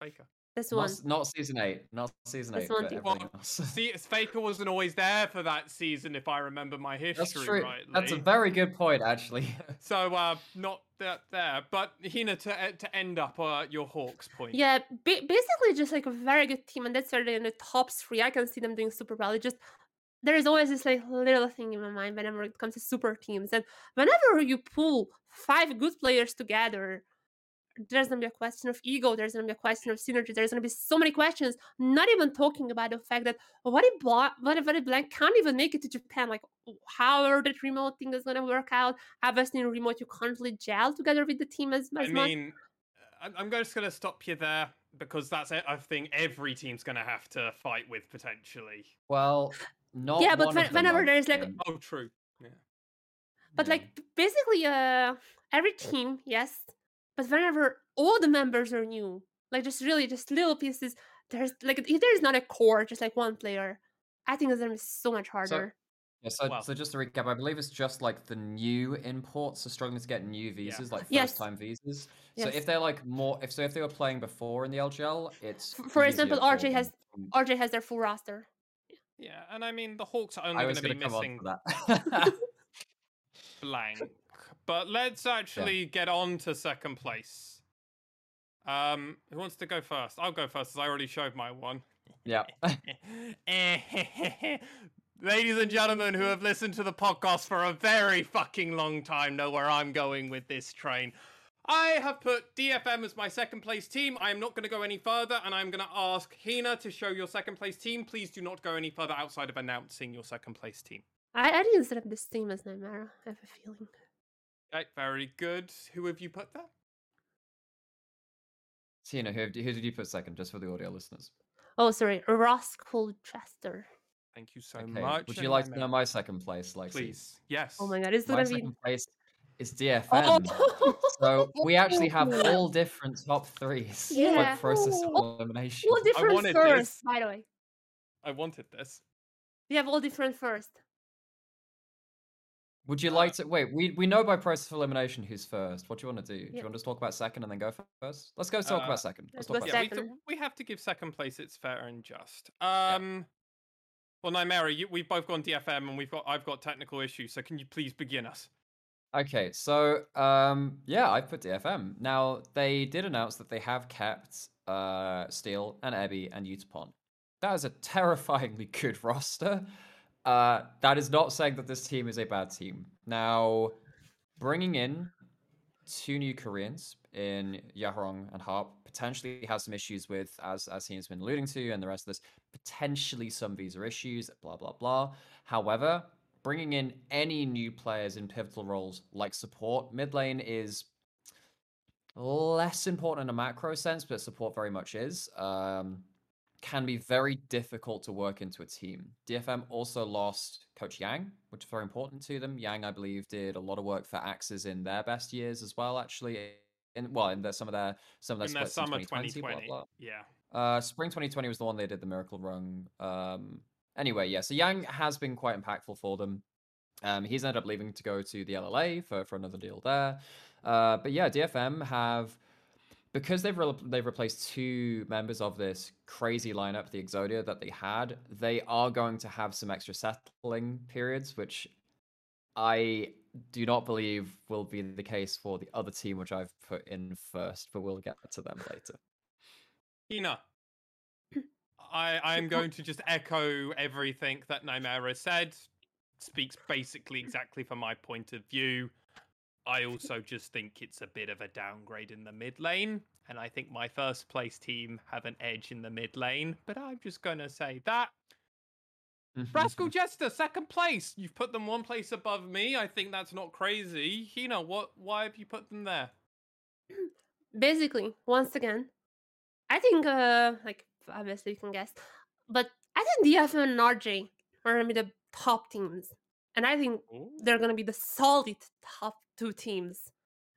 Faker. this Not, one. s- not season eight, not season That's eight, one but thing. everything Well, else. See, Faker wasn't always there for that season, if I remember my history That's true. rightly. That's a very good point, actually. So, uh, not that there, but Hina to e- to end up uh, your Hawks point. Yeah, ba- basically just like a very good team, and that's why they're in the top three. I can see them doing super well. It just there is always this like little thing in my mind whenever it comes to super teams, and whenever you pull five good players together, there's gonna be a question of ego. There's gonna be a question of synergy. There's gonna be so many questions. Not even talking about the fact that oh, what if Bla- what if, what if Blank can't even make it to Japan? Like how are that remote thing is gonna work out? Obviously, in remote you can't really gel together with the team as, I as much. mean, uh, I- I'm just going to stop you there because that's it. I think every team's going to have to fight with potentially. well, not Yeah, but one when- of them, whenever there's, like, think. Oh, true. Yeah. But Yeah. like basically, uh, every team, yes. But whenever all the members are new, like just really just little pieces, there's like if there's not a core, just like one player, I think it's gonna be so much harder. Yeah, so, Well- so just to recap, I believe it's just like the new imports are struggling to get new visas, like Yes. first time visas. So if they're like more, if so, if they were playing before in the LJL, it's F- for example, RJ has- them RJ has their full roster. Yeah, and I mean, the Hawks are only going to be missing that. blank. But let's actually get on to second place. Um, who wants to go first? I'll go first, as I already showed my one. yeah. Ladies and gentlemen who have listened to the podcast for a very fucking long time know where I'm going with this train. I have put DFM as my second place team. I am not going to go any further, and I'm going to ask Hina to show your second place team. Please do not go any further outside of announcing your second place team. I, I didn't set up this team as Nightmare. I have a feeling. Okay, very good. Who have you put there? Hina, who, who did you put second, just for the audio listeners? Oh, sorry, Rascal Jester. Thank you so okay. much. Would you like to know my second place, Lexi? Please. Yes. Oh my god, it's My gonna be. second place is DFM. Oh, So we actually have Ooh. all different top threes Yeah. for process of elimination. all different wanted first, this. by the way. I wanted this. We have all different first. Would you Uh, like to wait? We we know by process of elimination who's first. What do you want to do? Do you want to talk about second and then go first? Let's go talk Uh, about second. let's Let's talk go about Yeah, second. we, we have to give second place. It's fair and just. Um, well, Nymera, you, we've both gone DFM, and we've got I've got technical issues. So can you please begin us? Okay, so um, yeah, I put DFM. Now they did announce that they have kept uh, Steal and Evi and Yutapon. That is a terrifyingly good roster. Uh, that is not saying that this team is a bad team. Now, bringing in two new Koreans in Yaharong and Harp potentially has some issues with, as as he has been alluding to, and the rest of this, potentially some visa issues, blah blah blah. However, bringing in any new players in pivotal roles like support mid lane is less important in a macro sense, but support very much is. Um, can be very difficult to work into a team. DFM also lost Coach Yang, which is very important to them. Yang, I believe, did a lot of work for AXIZ in their best years as well. Actually, in well, in their, some of their some of their In their splits in summer 2020, blah, blah. Yeah. Uh, spring 2020 was the one they did the miracle run. Um, anyway, yeah. So Yang has been quite impactful for them. Um, he's ended up leaving to go to the LLA for, for another deal there. Uh, but yeah, DFM have because they've re- they've replaced two members of this crazy lineup, the Exodia that they had. They are going to have some extra settling periods, which I do not believe will be the case for the other team, which I've put in first. But we'll get to them later. Hina. I I am going to just echo everything that Nymera said. Speaks basically exactly from my point of view. I also just think it's a bit of a downgrade in the mid lane, and I think my first place team have an edge in the mid lane. But I'm just gonna say that. Rascal Jester, second place. You've put them one place above me. I think that's not crazy. Hina, what? Why have you put them there? Basically, once again, I think uh like obviously you can guess, but I think DFM and RJ are gonna be the top teams, and I think they're gonna be the solid top two teams.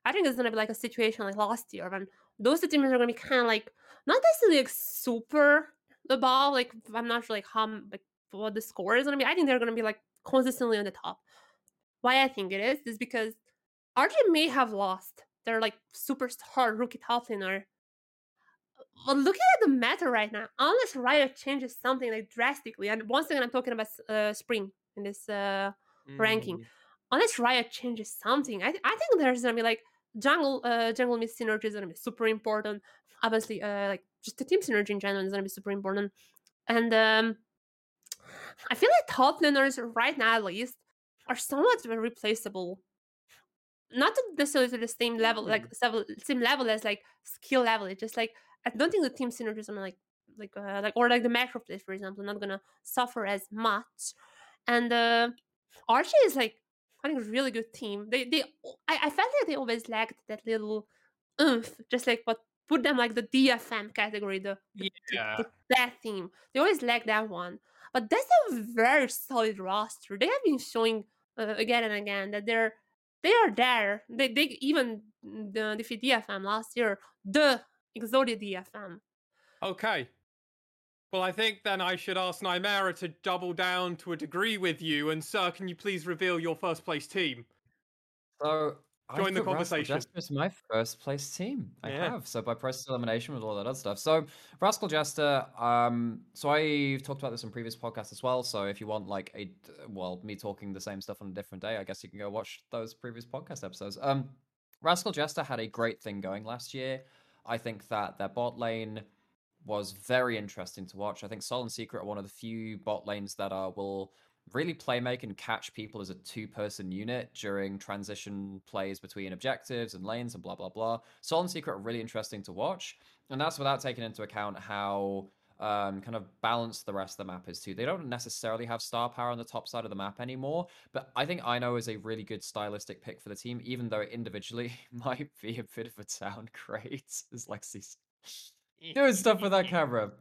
I think it's gonna be like a situation like last year when those two teams are gonna be kind of like not necessarily like super the ball, Like I'm not sure like how like what the score is gonna be. I think they're gonna be like consistently on the top. Why I think it is is because RJ may have lost their like superstar rookie top laner. But looking at the meta right now, unless Riot changes something like drastically, and once again I'm talking about uh, spring in this uh, ranking Mm, unless Riot changes something, I, th- I think there's gonna be like jungle uh, jungle mid synergy is gonna be super important. Obviously, uh, like just the team synergy in general is gonna be super important. And um, I feel like top laners right now at least are somewhat replaceable. Not necessarily to the same level, like several, same level as like skill level. It's just like I don't think the team synergy is gonna like like uh, like or like the macro plays, for example, not gonna suffer as much. And uh, RJ is like I think a really good team. They they I, I felt like they always lacked that little oomph, just like what put them like the DFM category, the the, the- Yeah. the bad team. They always lack that one. But that's a very solid roster. They have been showing uh, again and again that they're they are there. They they even the defeat DFM last year, the Exodia DFM. Okay. Well, I think then I should ask Nymera to double down to a degree with you. And, sir, can you please reveal your first place team? So I Join the put Rascal conversation. Jester as my first place team. I Yeah. have so by process elimination with all that other stuff. So Rascal Jester. Um, so I've talked about this in previous podcasts as well. So if you want like a well, me talking the same stuff on a different day, I guess you can go watch those previous podcast episodes. Um, Rascal Jester had a great thing going last year. I think that their bot lane was very interesting to watch. I think Sol and Secret are one of the few bot lanes that are will really play make and catch people as a two person unit during transition plays between objectives and lanes and blah blah blah. Sol and Secret are really interesting to watch, and that's without taking into account how um, kind of balanced the rest of the map is too. They don't necessarily have star power on the top side of the map anymore, but I think Ino is a really good stylistic pick for the team, even though it individually might be a bit of a downgrade. As Lexi's doing stuff with that camera.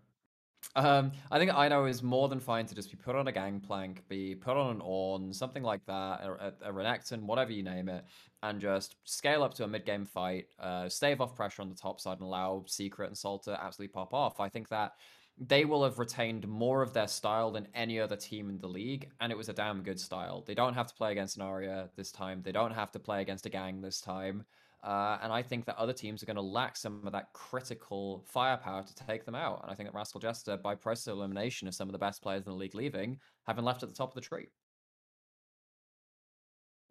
Um, I think Ino is more than fine to just be put on a gangplank, be put on an Ornn, something like that, a, a, a Renekton, whatever you name it, and just scale up to a mid-game fight, uh, stave off pressure on the top side, and allow Secret and Sol to absolutely pop off. I think that they will have retained more of their style than any other team in the league, and it was a damn good style. They don't have to play against an Aria this time. They don't have to play against a Gaeng this time. Uh, and I think that other teams are going to lack some of that critical firepower to take them out. And I think that Rascal Jester, by process of elimination of some of the best players in the league leaving, have been left at the top of the tree.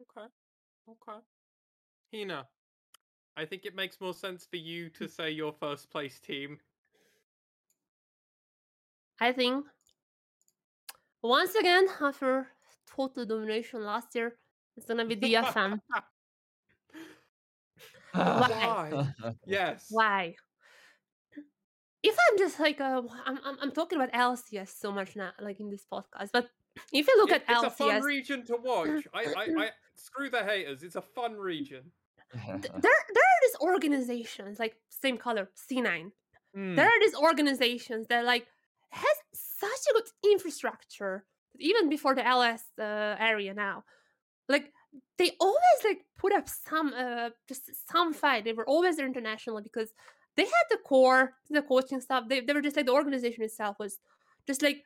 Okay. Okay. Hina, I think it makes more sense for you to say your first place team. I think once again, after total domination last year, it's gonna be DFM. Why? yes. Why? If I'm just like uh, I'm, I'm I'm talking about LCS so much now, like in this podcast, but if you look It- at it's a fun region to watch. I, I, I screw the haters. It's a fun region. there there are these organizations like same color C9. Mm. There are these organizations that like has such a good infrastructure even before the LS uh, area now, like they always like put up some uh just some fight. They were always there internationally because they had the core, the coaching stuff. They they were just like the organization itself was just like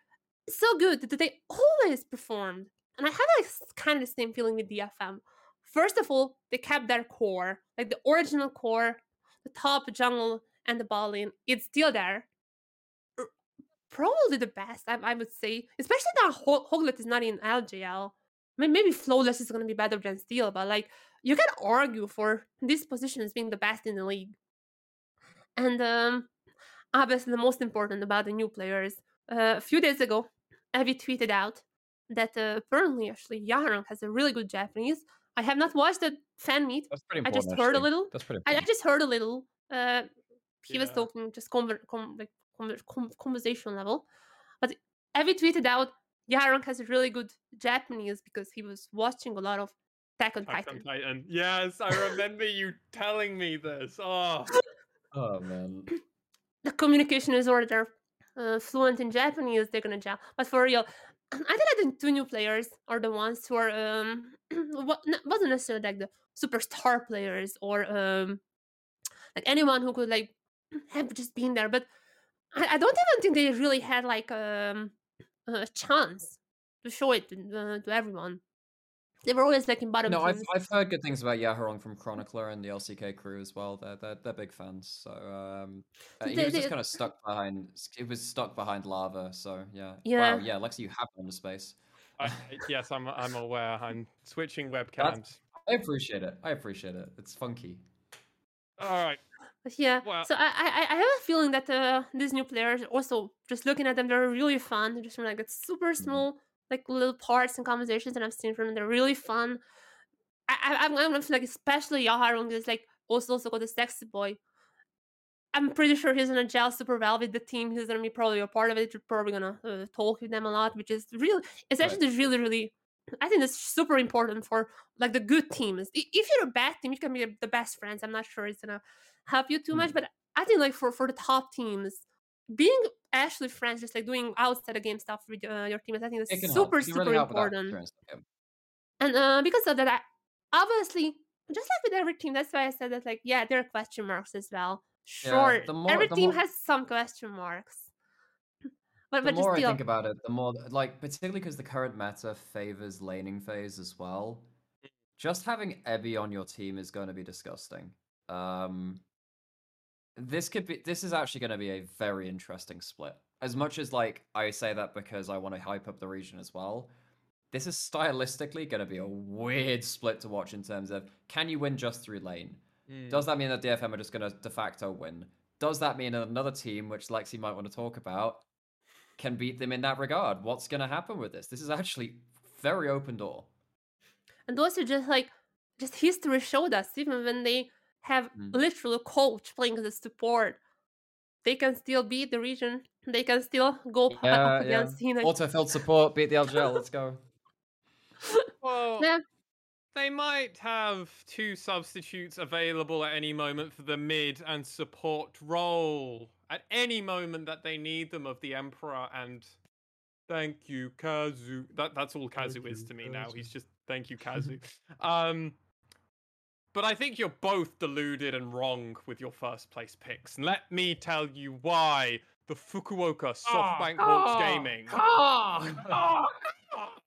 so good that they always performed. And I have like kind of the same feeling with DFM. First of all, they kept their core, like the original core, the top jungle and the ball lane. It's still there. Probably the best, I, I would say. Especially now Ho- Hoglet is not in LJL. I mean, maybe Flawless is going to be better than Steal, but like, you can argue for this position as being the best in the league. And um, obviously, the most important about the new players. Uh, a few days ago, Evi tweeted out that uh, apparently, actually, Yaharong has a really good Japanese. I have not watched the fan meet. That's pretty I just heard a little. That's pretty I, I just heard a little. Uh, he was talking just conver- com- like conver- com- conversation level, but Evi tweeted out Yaharong has a really good Japanese because he was watching a lot of Attack on Titan. Titan. Yes, I remember you telling me this. Oh, Oh man. The communication is already there. Uh, fluent in Japanese, they're gonna gel. But for real, I think that the two new players are the ones who are um wasn't necessarily like the superstar players or um like anyone who could like have just been there. But I, I don't even think they really had like um a chance to show it to, uh, to everyone. They were always like in bottom No, I've. I've heard good things about Yaharong from Chronicler and the LCK crew as well. They're they're, they're big fans. So um, uh, he They- was just they- kind of stuck behind. It was stuck behind lava. So yeah. Yeah. Wow. Yeah, Lexi, you have gone to space. I, yes, I'm. I'm aware. I'm switching webcams. I appreciate it. I appreciate it. It's funky. All right. Yeah, Well- so I, I I have a feeling that uh, these new players also just looking at them, they're really fun. They're just from like it's super small like little parts and conversations that I've seen from them. They're really fun. I, I I'm gonna feel like especially Yaharong is like also also got the sexy boy. I'm pretty sure he's gonna gel super well with the team. He's gonna be probably a part of it. You're probably gonna uh, talk with them a lot, which is really, it's Right. actually really, really. I think that's super important for like the good teams. If you're a bad team, you can be the best friends. I'm not sure it's gonna help you too much, but I think like for for the top teams, being actually friends, just like doing outside of game stuff with uh, your teammates, I think that's super. Super really help with that important. yeah. And uh, because of that, I, obviously, just like with every team, that's why I said that like yeah, there are question marks as well. Yeah, Sure, the more- every team more- has some question marks. But the but just more I still, think about it, the more like particularly because the current meta favors laning phase as well. Just having Evi on your team is going to be disgusting. Um, this could be. This is actually going to be a very interesting split. As much as like I say that because I want to hype up the region as well. This is stylistically going to be a weird split to watch in terms of can you win just through lane? Mm. Does that mean that DFM are just going to de facto win? Does that mean another team, which Lexi might want to talk about, can beat them in that regard? What's going to happen with this? This is actually very open door. and also just like just history showed us even when they have Mm. literal coach playing as a support, they can still beat the region. They can still go p- up against you know, Auto-filled support, beat the LJL. Let's go. Well, Yeah. they might have two substitutes available at any moment for the mid and support role. At any moment that they need them of the Emperor and thank you, Kazu. That that's all Thank Kazu is you, to me now. He's just thank you, Kazu. um but I think you're both deluded and wrong with your first place picks. And let me tell you why the Fukuoka ah, SoftBank ah, Hawks Gaming ah,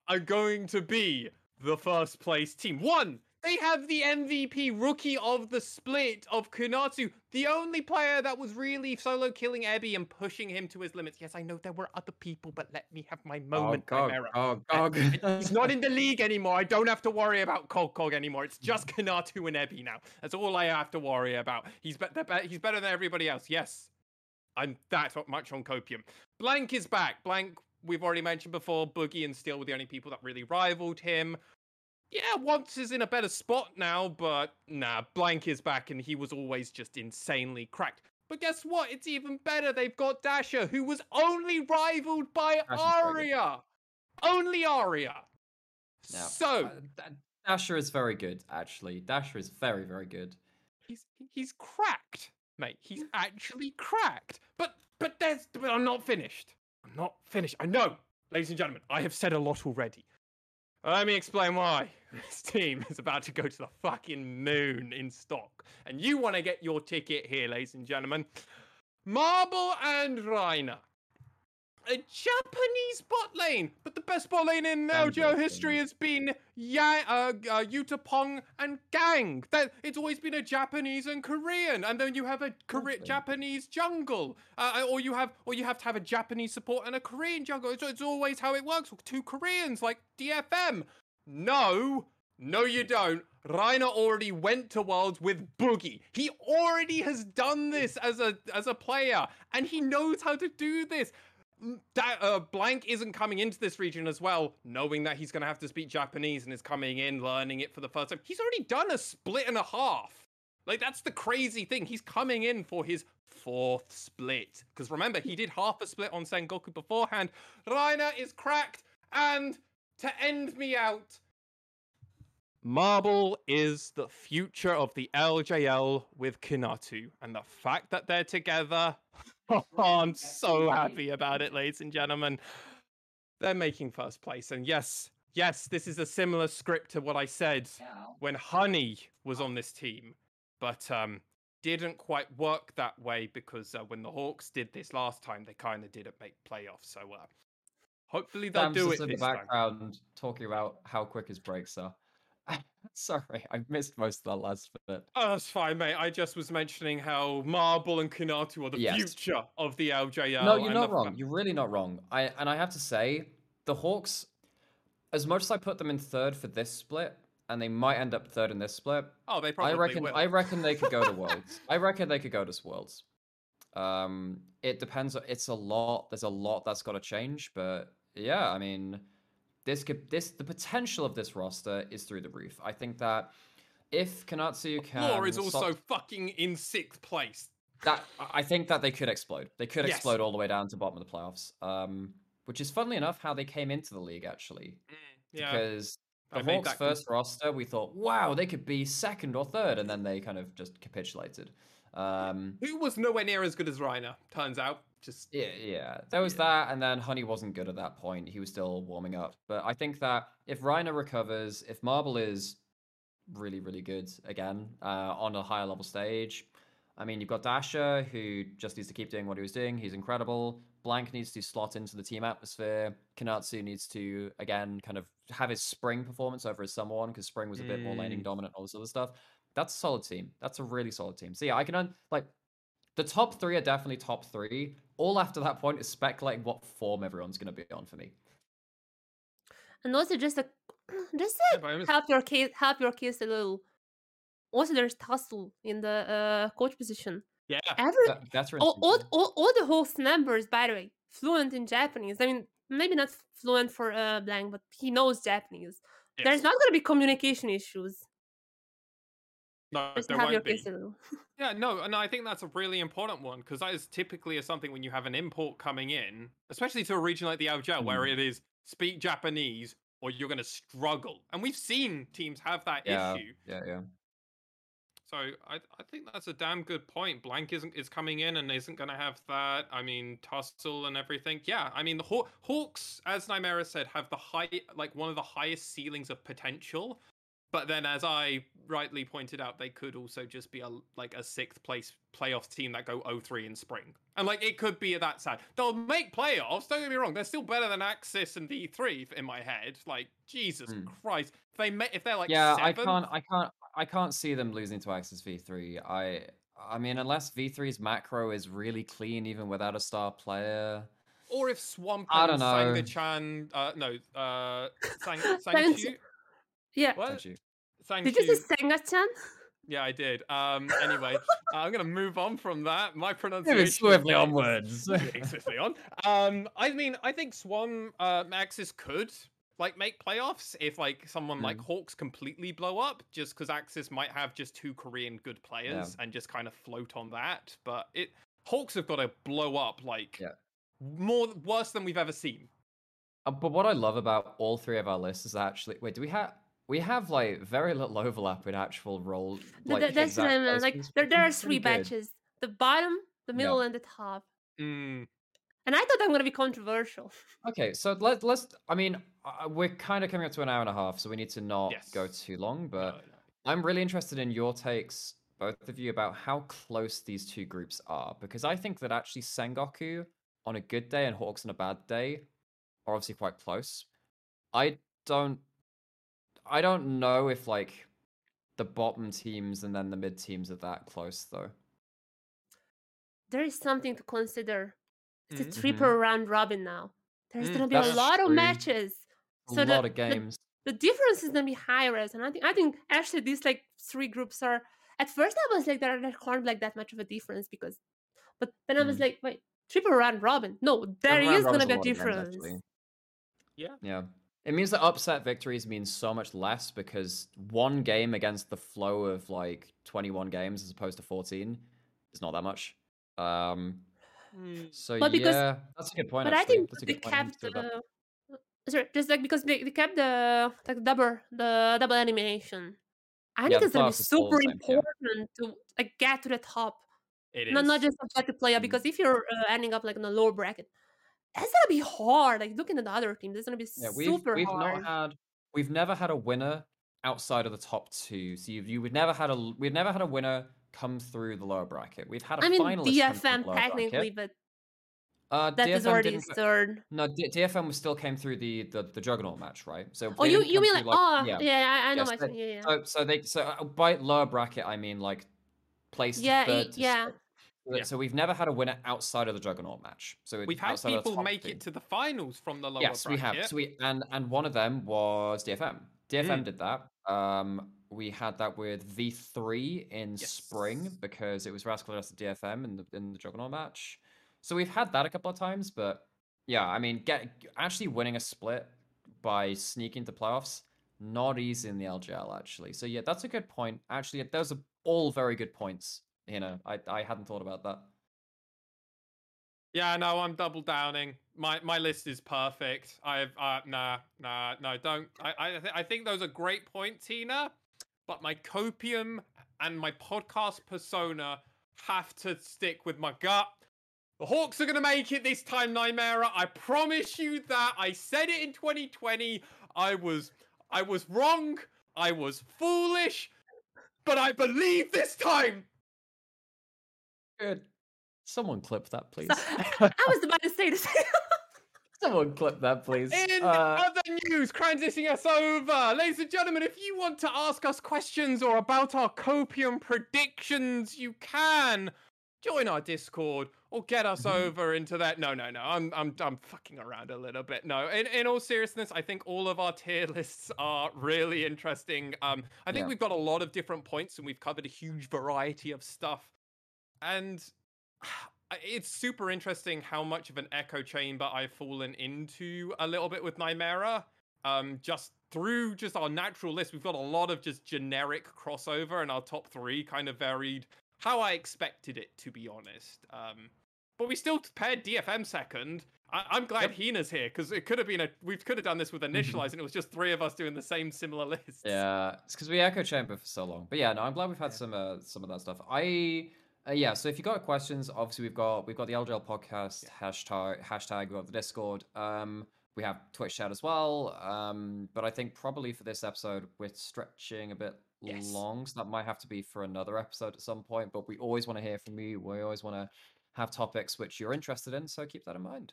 are going to be the first place team. One, they have the MVP rookie of the split of Kinatu, the only player that was really solo killing Evi and pushing him to his limits. Yes, I know there were other people, but let me have my moment, oh, Chimera. oh, Uh, God. He's not in the league anymore. I don't have to worry about Cog Cog anymore. It's just Kinatu and Evi now. That's all I have to worry about. He's be- be- he's better than everybody else. Yes, I'm that much on copium. Blank is back. Blank, we've already mentioned before. Boogie and Steal were the only people that really rivaled him. Yeah, Wants is in a better spot now, but nah, Blank is back and he was always just insanely cracked. But guess what? It's even better. They've got Dasher, who was only rivaled by Dasher's. Aria. Only Aria. So Uh, Dasher is very good, actually. Dasher is very, very good. he's he's cracked, mate. He's actually cracked. But but there's but I'm not finished. I'm not finished. I know, ladies and gentlemen, I have said a lot already. Let me explain why this team is about to go to the fucking moon in stock. And you want to get your ticket here, ladies and gentlemen. Marble and Reiner. A Japanese bot lane, but the best bot lane in LJL history has been Yang, uh, uh, Yutapon and Gaeng. That it's always been a Japanese and Korean, and then you have a Japanese jungle, uh, or you have, or you have to have a Japanese support and a Korean jungle. It's, it's always how it works. Two Koreans like DFM. No, no, you don't. Reiner already went to Worlds with Boogie. He already has done this as a as a player, and he knows how to do this. Uh, Blank isn't coming into this region as well, knowing that he's going to have to speak Japanese and is coming in learning it for the first time. He's already done a split and a half. Like that's the crazy thing. He's coming in for his fourth split because remember he did half a split on Sengoku beforehand. Reiner is cracked, and to end me out, Marble is the future of the LJL with Kinatu, and the fact that they're together, oh, I'm so happy about it, ladies and gentlemen. They're making first place, and yes, yes, this is a similar script to what I said when Honey was on this team, but um, didn't quite work that way because uh, when the Hawks did this last time, they kind of didn't make playoffs. So uh, hopefully they'll Sam's do it in the this time. background talking about how quick his breaks are. Sorry, I missed most of that last bit. Oh, that's fine, mate. I just was mentioning how Marble and Kinatu are the Yes. future of the LJL. no, you're not the wrong. You're really not wrong. I and I have to say, the Hawks, as much as I put them in third for this split, and they might end up third in this split, Oh, they probably I reckon will. I reckon they could go to Worlds. I reckon they could go to Worlds. Um, it depends. It's a lot. There's a lot that's got to change, but yeah, I mean, this could this the potential of this roster is through the roof. I think that if Kinatu can, Floor is also fucking in sixth place. that I think that they could explode. They could Yes. explode all the way down to bottom of the playoffs. Um, which is funnily enough how they came into the league actually, Yeah, because the made Hawks' first roster, we thought, wow, they could be second or third, and then they kind of just capitulated. Um, who was nowhere near as good as Reiner? Turns out, just yeah, yeah, there was that, and then Honey wasn't good at that point. He was still warming up. But I think that if Reiner recovers, if Marble is really, really good again uh, on a higher level stage, I mean, you've got Dasher who just needs to keep doing what he was doing. He's incredible. Blank needs to slot into the team atmosphere. Kinatu needs to again kind of have his spring performance over his summer one because spring was a bit more laning Mm. dominant, all this other stuff. That's a solid team. That's a really solid team. So yeah, I can un- like the top three are definitely top three. All after that point is speculating what form everyone's going to be on for me. And also just a just Yeah, to but it was- help your case help your case a little. Also, there's Tussle in the uh, coach position. yeah. Every Ve- veterans all, all, all, all the host members, by the way, fluent in Japanese. I mean, maybe not fluent for uh, Blank, but he knows Japanese. There's not going to be communication issues. No, Just there have won't be. case a little. Yeah, no, and I think that's a really important one because that is typically is something when you have an import coming in, especially to a region like the LJL, where Mm. it is speak Japanese or you're going to struggle. And we've seen teams have that Yeah, issue. yeah, yeah. So I, I think that's a damn good point. Blank isn't is coming in and isn't going to have that. I mean, tussle and everything. Yeah, I mean the Haw- Hawks, as Nymera said, have the high like one of the highest ceilings of potential. But then, as I rightly pointed out, they could also just be a like a sixth place playoff team that go 0-3 in spring, and like it could be that sad. They'll make playoffs. Don't get me wrong; they're still better than AXIZ and V3 in my head. Like Jesus Mm. Christ, if they may, if they're like yeah, I can't, I can't, I can't see them losing to AXIZ V3. I, I mean, unless V3's macro is really clean, even without a star player. Or if Swamp I and don't know. Sanga-chan, uh, no, uh, Sang, Sang- Sangchu, Yeah. what? Don't you? Did you Sangchu. say Senga-chan? Yeah, I did. Um, anyway, uh, I'm gonna move on from that. My pronunciation. Moving is swiftly getting- onwards. Swiftly on. Um, I mean, I think Swan uh, AXIZ could like make playoffs if like someone like Mm. Hawks completely blow up, just because AXIZ might have just two Korean good players and just kind of float on that. But it Hawks have got to blow up like Yeah. more worse than we've ever seen. Uh, but what I love about all three of our lists is actually wait, do we have we have like very little overlap in actual role? Like, th- That's what I mean. Like there, there are three pretty good. batches: the bottom, the Yeah. middle, and the top. Mm, And I thought I'm gonna be controversial. Okay, so let let's. I mean, uh, we're kind of coming up to an hour and a half, so we need to not go too long. But no, no. I'm really interested in your takes, both of you, about how close these two groups are, because I think that actually Sengoku on a good day and Hawks on a bad day are obviously quite close. I don't, I don't know if like the bottom teams and then the mid teams are that close though. There is something to consider. It's Mhm. a triple round robin now. There's Mm, gonna be a that's lot of matches. A So the- lot of games. the difference is gonna be higher as and I think I think actually these like three groups are at first I was like there, there can't like that much of a difference because but then I was Mm. like wait triple round robin no there Round is gonna be a lot of games, difference. Yeah. Yeah. It means that upset victories mean so much less because one game against the flow of like 21 games as opposed to 14 is not that much. Um Mm, so But because- yeah, that's a good point but I think That's a they good point. Kept thought about- uh, sorry just like because they, they kept the like double the double animation I Yeah, think the it's gonna be playoffs is still the super same, yeah. important to like get to the top it is. not not just about to play Mm. because if you're uh, ending up like in a lower bracket that's gonna be hard like looking at the other teams it's gonna be Yeah, we've super we've hard not had we've never had a winner outside of the top two. So you've you would never had a we've never had a winner come through the lower bracket. We've had a I mean finalist come through the DFM technically, bracket. but Uh, that is DFM already didn't go- third. No, D- DFM was still came through the the, the Juggernaut match, right? So Oh, you you mean through, like, oh yeah. yeah, I, I know Yeah, my so- yeah yeah So so they so uh, by lower bracket I mean like placed Yeah, third to yeah. Yeah. So we've never had a winner outside of the Juggernaut match. So We've had people make two. it to the finals from the lower Yes, we have. So we and and one of them was DFM. DFM Mm. did that. Um, we had that with V3 in spring because it was Rascal versus DFM in the in the Juggernaut match. So we've had that a couple of times, but yeah, I mean, get actually winning a split by sneaking to playoffs not easy in the LJL actually. So yeah, that's a good point. Actually, those are all very good points. You know, I I hadn't thought about that. Yeah, no, I'm double downing. My my list is perfect. I've uh, nah nah no don't. I I th- I think those are great points, Hina. But my copium and my podcast persona have to stick with my gut. The Hawks are gonna make it this time, Nymera. I promise you that. I said it in 2020. I was I was wrong. I was foolish. But I believe this time. Good. Someone clip that, please. So, I was about to say same. Someone clip that, please. In Uh, other news, transitioning us over, ladies and gentlemen, if you want to ask us questions or about our copium predictions, you can join our Discord or get us Mhm. over into that. No, no, no, I'm, I'm, I'm fucking around a little bit. No, in, in all seriousness, I think all of our tier lists are really interesting. Um, I think Yeah. we've got a lot of different points and we've covered a huge variety of stuff, and it's super interesting how much of an echo chamber I've fallen into a little bit with Nymera. Um, just through just our natural list, we've got a lot of just generic crossover, and our top three kind of varied how I expected it to be honest. Um, but we still paired DFM second. I, I'm glad Yep. Hina's here because it could have been a we could have done this with initialize and it was just three of us doing the same similar list. Yeah, it's because we echo chamber for so long. But yeah, no, I'm glad we've had Yeah. some uh, some of that stuff. I uh, yeah, so if you've got questions, obviously we've got we've got the LJL podcast hashtag hashtag. We've got the Discord. Um, we have Twitch chat as well. Um, but I think probably for this episode we're stretching a bit Yes. long, so that might have to be for another episode at some point. But we always want to hear from you. We always want to have topics which you're interested in, so keep that in mind.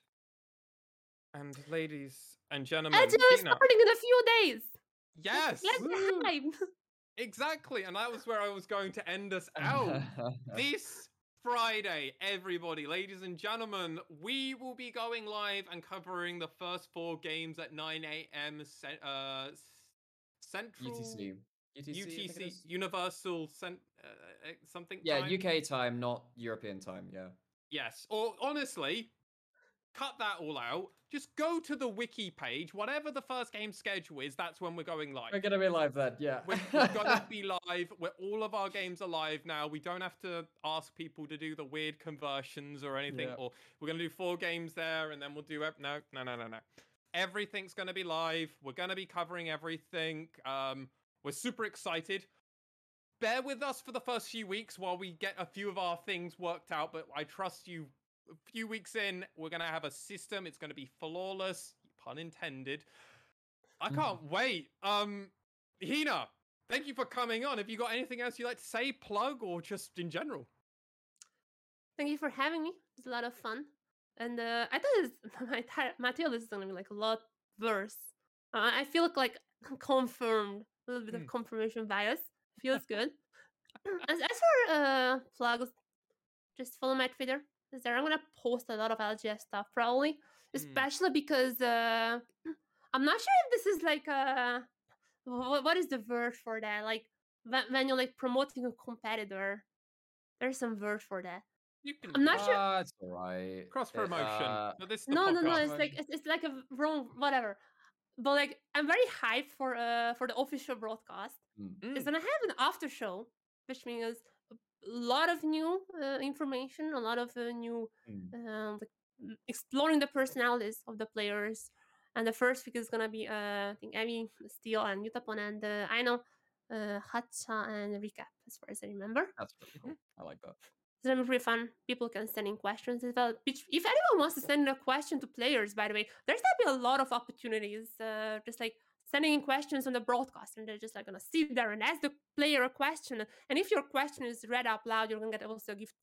And ladies and gentlemen, Agile is Hina, starting in a few days. yes, Let's Woo. exactly, and that was where I was going to end us out. this Friday, everybody, ladies and gentlemen, we will be going live and covering the first four games at 9 a.m. Cen- uh, Central UTC. UTC, I think it UTC. Universal cent- uh, uh, something. Yeah, time? UK time, not European time. Yeah. Yes, or honestly, cut that all out. Just go to the wiki page. Whatever the first game schedule is, that's when we're going live. We're gonna be live then, yeah. We're, we're gonna be live. Where all of our games are live now. We don't have to ask people to do the weird conversions or anything. Yeah. Or we're gonna do four games there, and then we'll do no, no, no, no, no. Everything's gonna be live. We're gonna be covering everything. Um, we're super excited. Bear with us for the first few weeks while we get a few of our things worked out. But I trust you. A few weeks in, we're gonna have a system. It's gonna be flawless, pun intended. I Mhm. can't wait. Um, Hina, thank you for coming on. Have you got anything else you'd like to say, plug, or just in general? Thank you for having me. It's a lot of fun. And uh, I thought this, my, ti- my tail is going to be like a lot worse. Uh, I feel like confirmed, a little bit Hmm. of confirmation bias. Feels good. as, as for uh, plugs, just follow my Twitter. Is there? I'm going to post a lot of LGS stuff probably, especially because uh, I'm not sure if this is like uh, what, what is the word for that? Like when, when you're like promoting a competitor, there's some word for that. You can I'm not sure- Ah, it's alright. cross promotion. uh, but this no, no, no. It's like it's, it's like a wrong whatever. But like I'm very hyped for uh for the official broadcast. mm, It's Mm, gonna have an after show, which means a lot of new uh, information, a lot of uh, new mm. um, like exploring the personalities of the players. And the first week is gonna be uh I think Evi, Steal, and Yutapon, and uh, I know uh Hatcha and Recap as far as I remember. That's pretty cool. I like that. It's gonna be pretty fun. People can send in questions as well. If anyone wants to send a question to players, by the way, there's gonna be a lot of opportunities. Uh, just like sending in questions on the broadcast, and they're just like gonna sit there and ask the player a question. And if your question is read out loud, you're gonna get also a gift,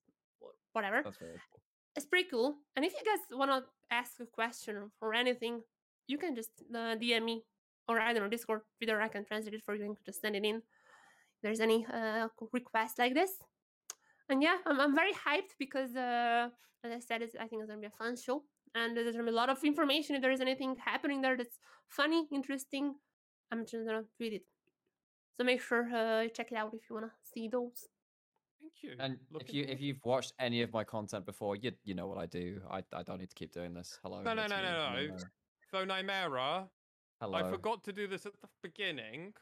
whatever. That's very cool. It's pretty cool. And if you guys wanna ask a question or anything, you can just uh, DM me or I don't know Discord, Twitter. I can translate it for you and just send it in. If there's any uh, request like this and yeah, I'm, I'm very hyped because, uh, as I said, it's, I think it's gonna be a fun show, and there's a lot of information. If there is anything happening there that's funny, interesting, I'm just gonna tweet it. So make sure uh, you check it out if you wanna see those. Thank you. And if you forward if you've watched any of my content before, you you know what I do. I I don't need to keep doing this. Hello. No, no, no, no, no. Nemo. So Nymera, Hello. I forgot to do this at the beginning.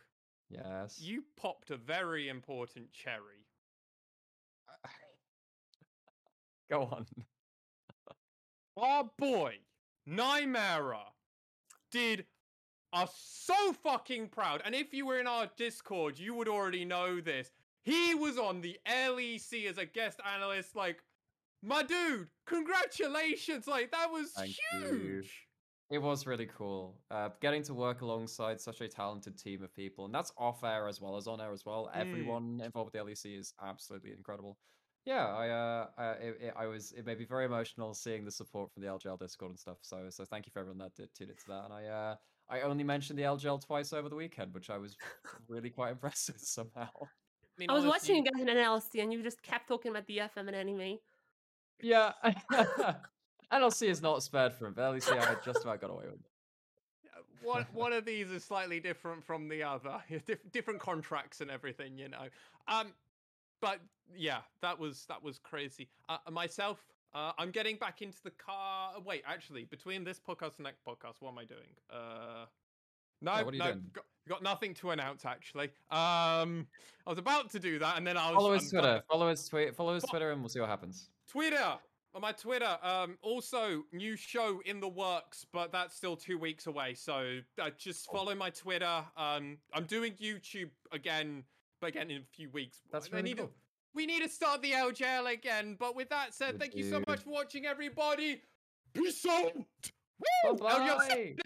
Yes. You popped a very important cherry. Go on. Our boy, Nymera, did us so fucking proud. And if you were in our Discord, you would already know this. He was on the LEC as a guest analyst. Like, my dude, congratulations! Like, that was Thank you. huge. It was really cool. Uh, getting to work alongside such a talented team of people, and that's off air as well as on air as well. Mm. Everyone involved with the LEC is absolutely incredible. Yeah, I uh, uh it, it, I was it made me very emotional seeing the support from the LJL Discord and stuff. So so thank you for everyone that did tuned into that. And I uh I only mentioned the LJL twice over the weekend, which I was really quite impressed with somehow. mean, I was watching you guys in NLC, and you just kept talking about DFM and anime. Yeah, NLC is not spared from it. LEC I just about got away with. it. one one of these is slightly different from the other. Dif- different contracts and everything, you know. Um, but yeah, that was that was crazy. Uh, myself, uh, I'm getting back into the car. Wait, actually, between this podcast and next podcast, what am I doing? Uh, no, Yeah, what are you no? Got, got nothing to announce actually. Um, I was about to do that, and then I was Follow but- Twitter. Follow his tweet. Follow his Fo- Twitter, and we'll see what happens. Twitter On my Twitter, um, also new show in the works, but that's still two weeks away. So uh, just follow my Twitter. Um, I'm doing YouTube again, again in a few weeks. That's really need to- we need to start the LJL again. But with that said, thank you so much for watching, everybody. Peace out. Woo! Bye-bye.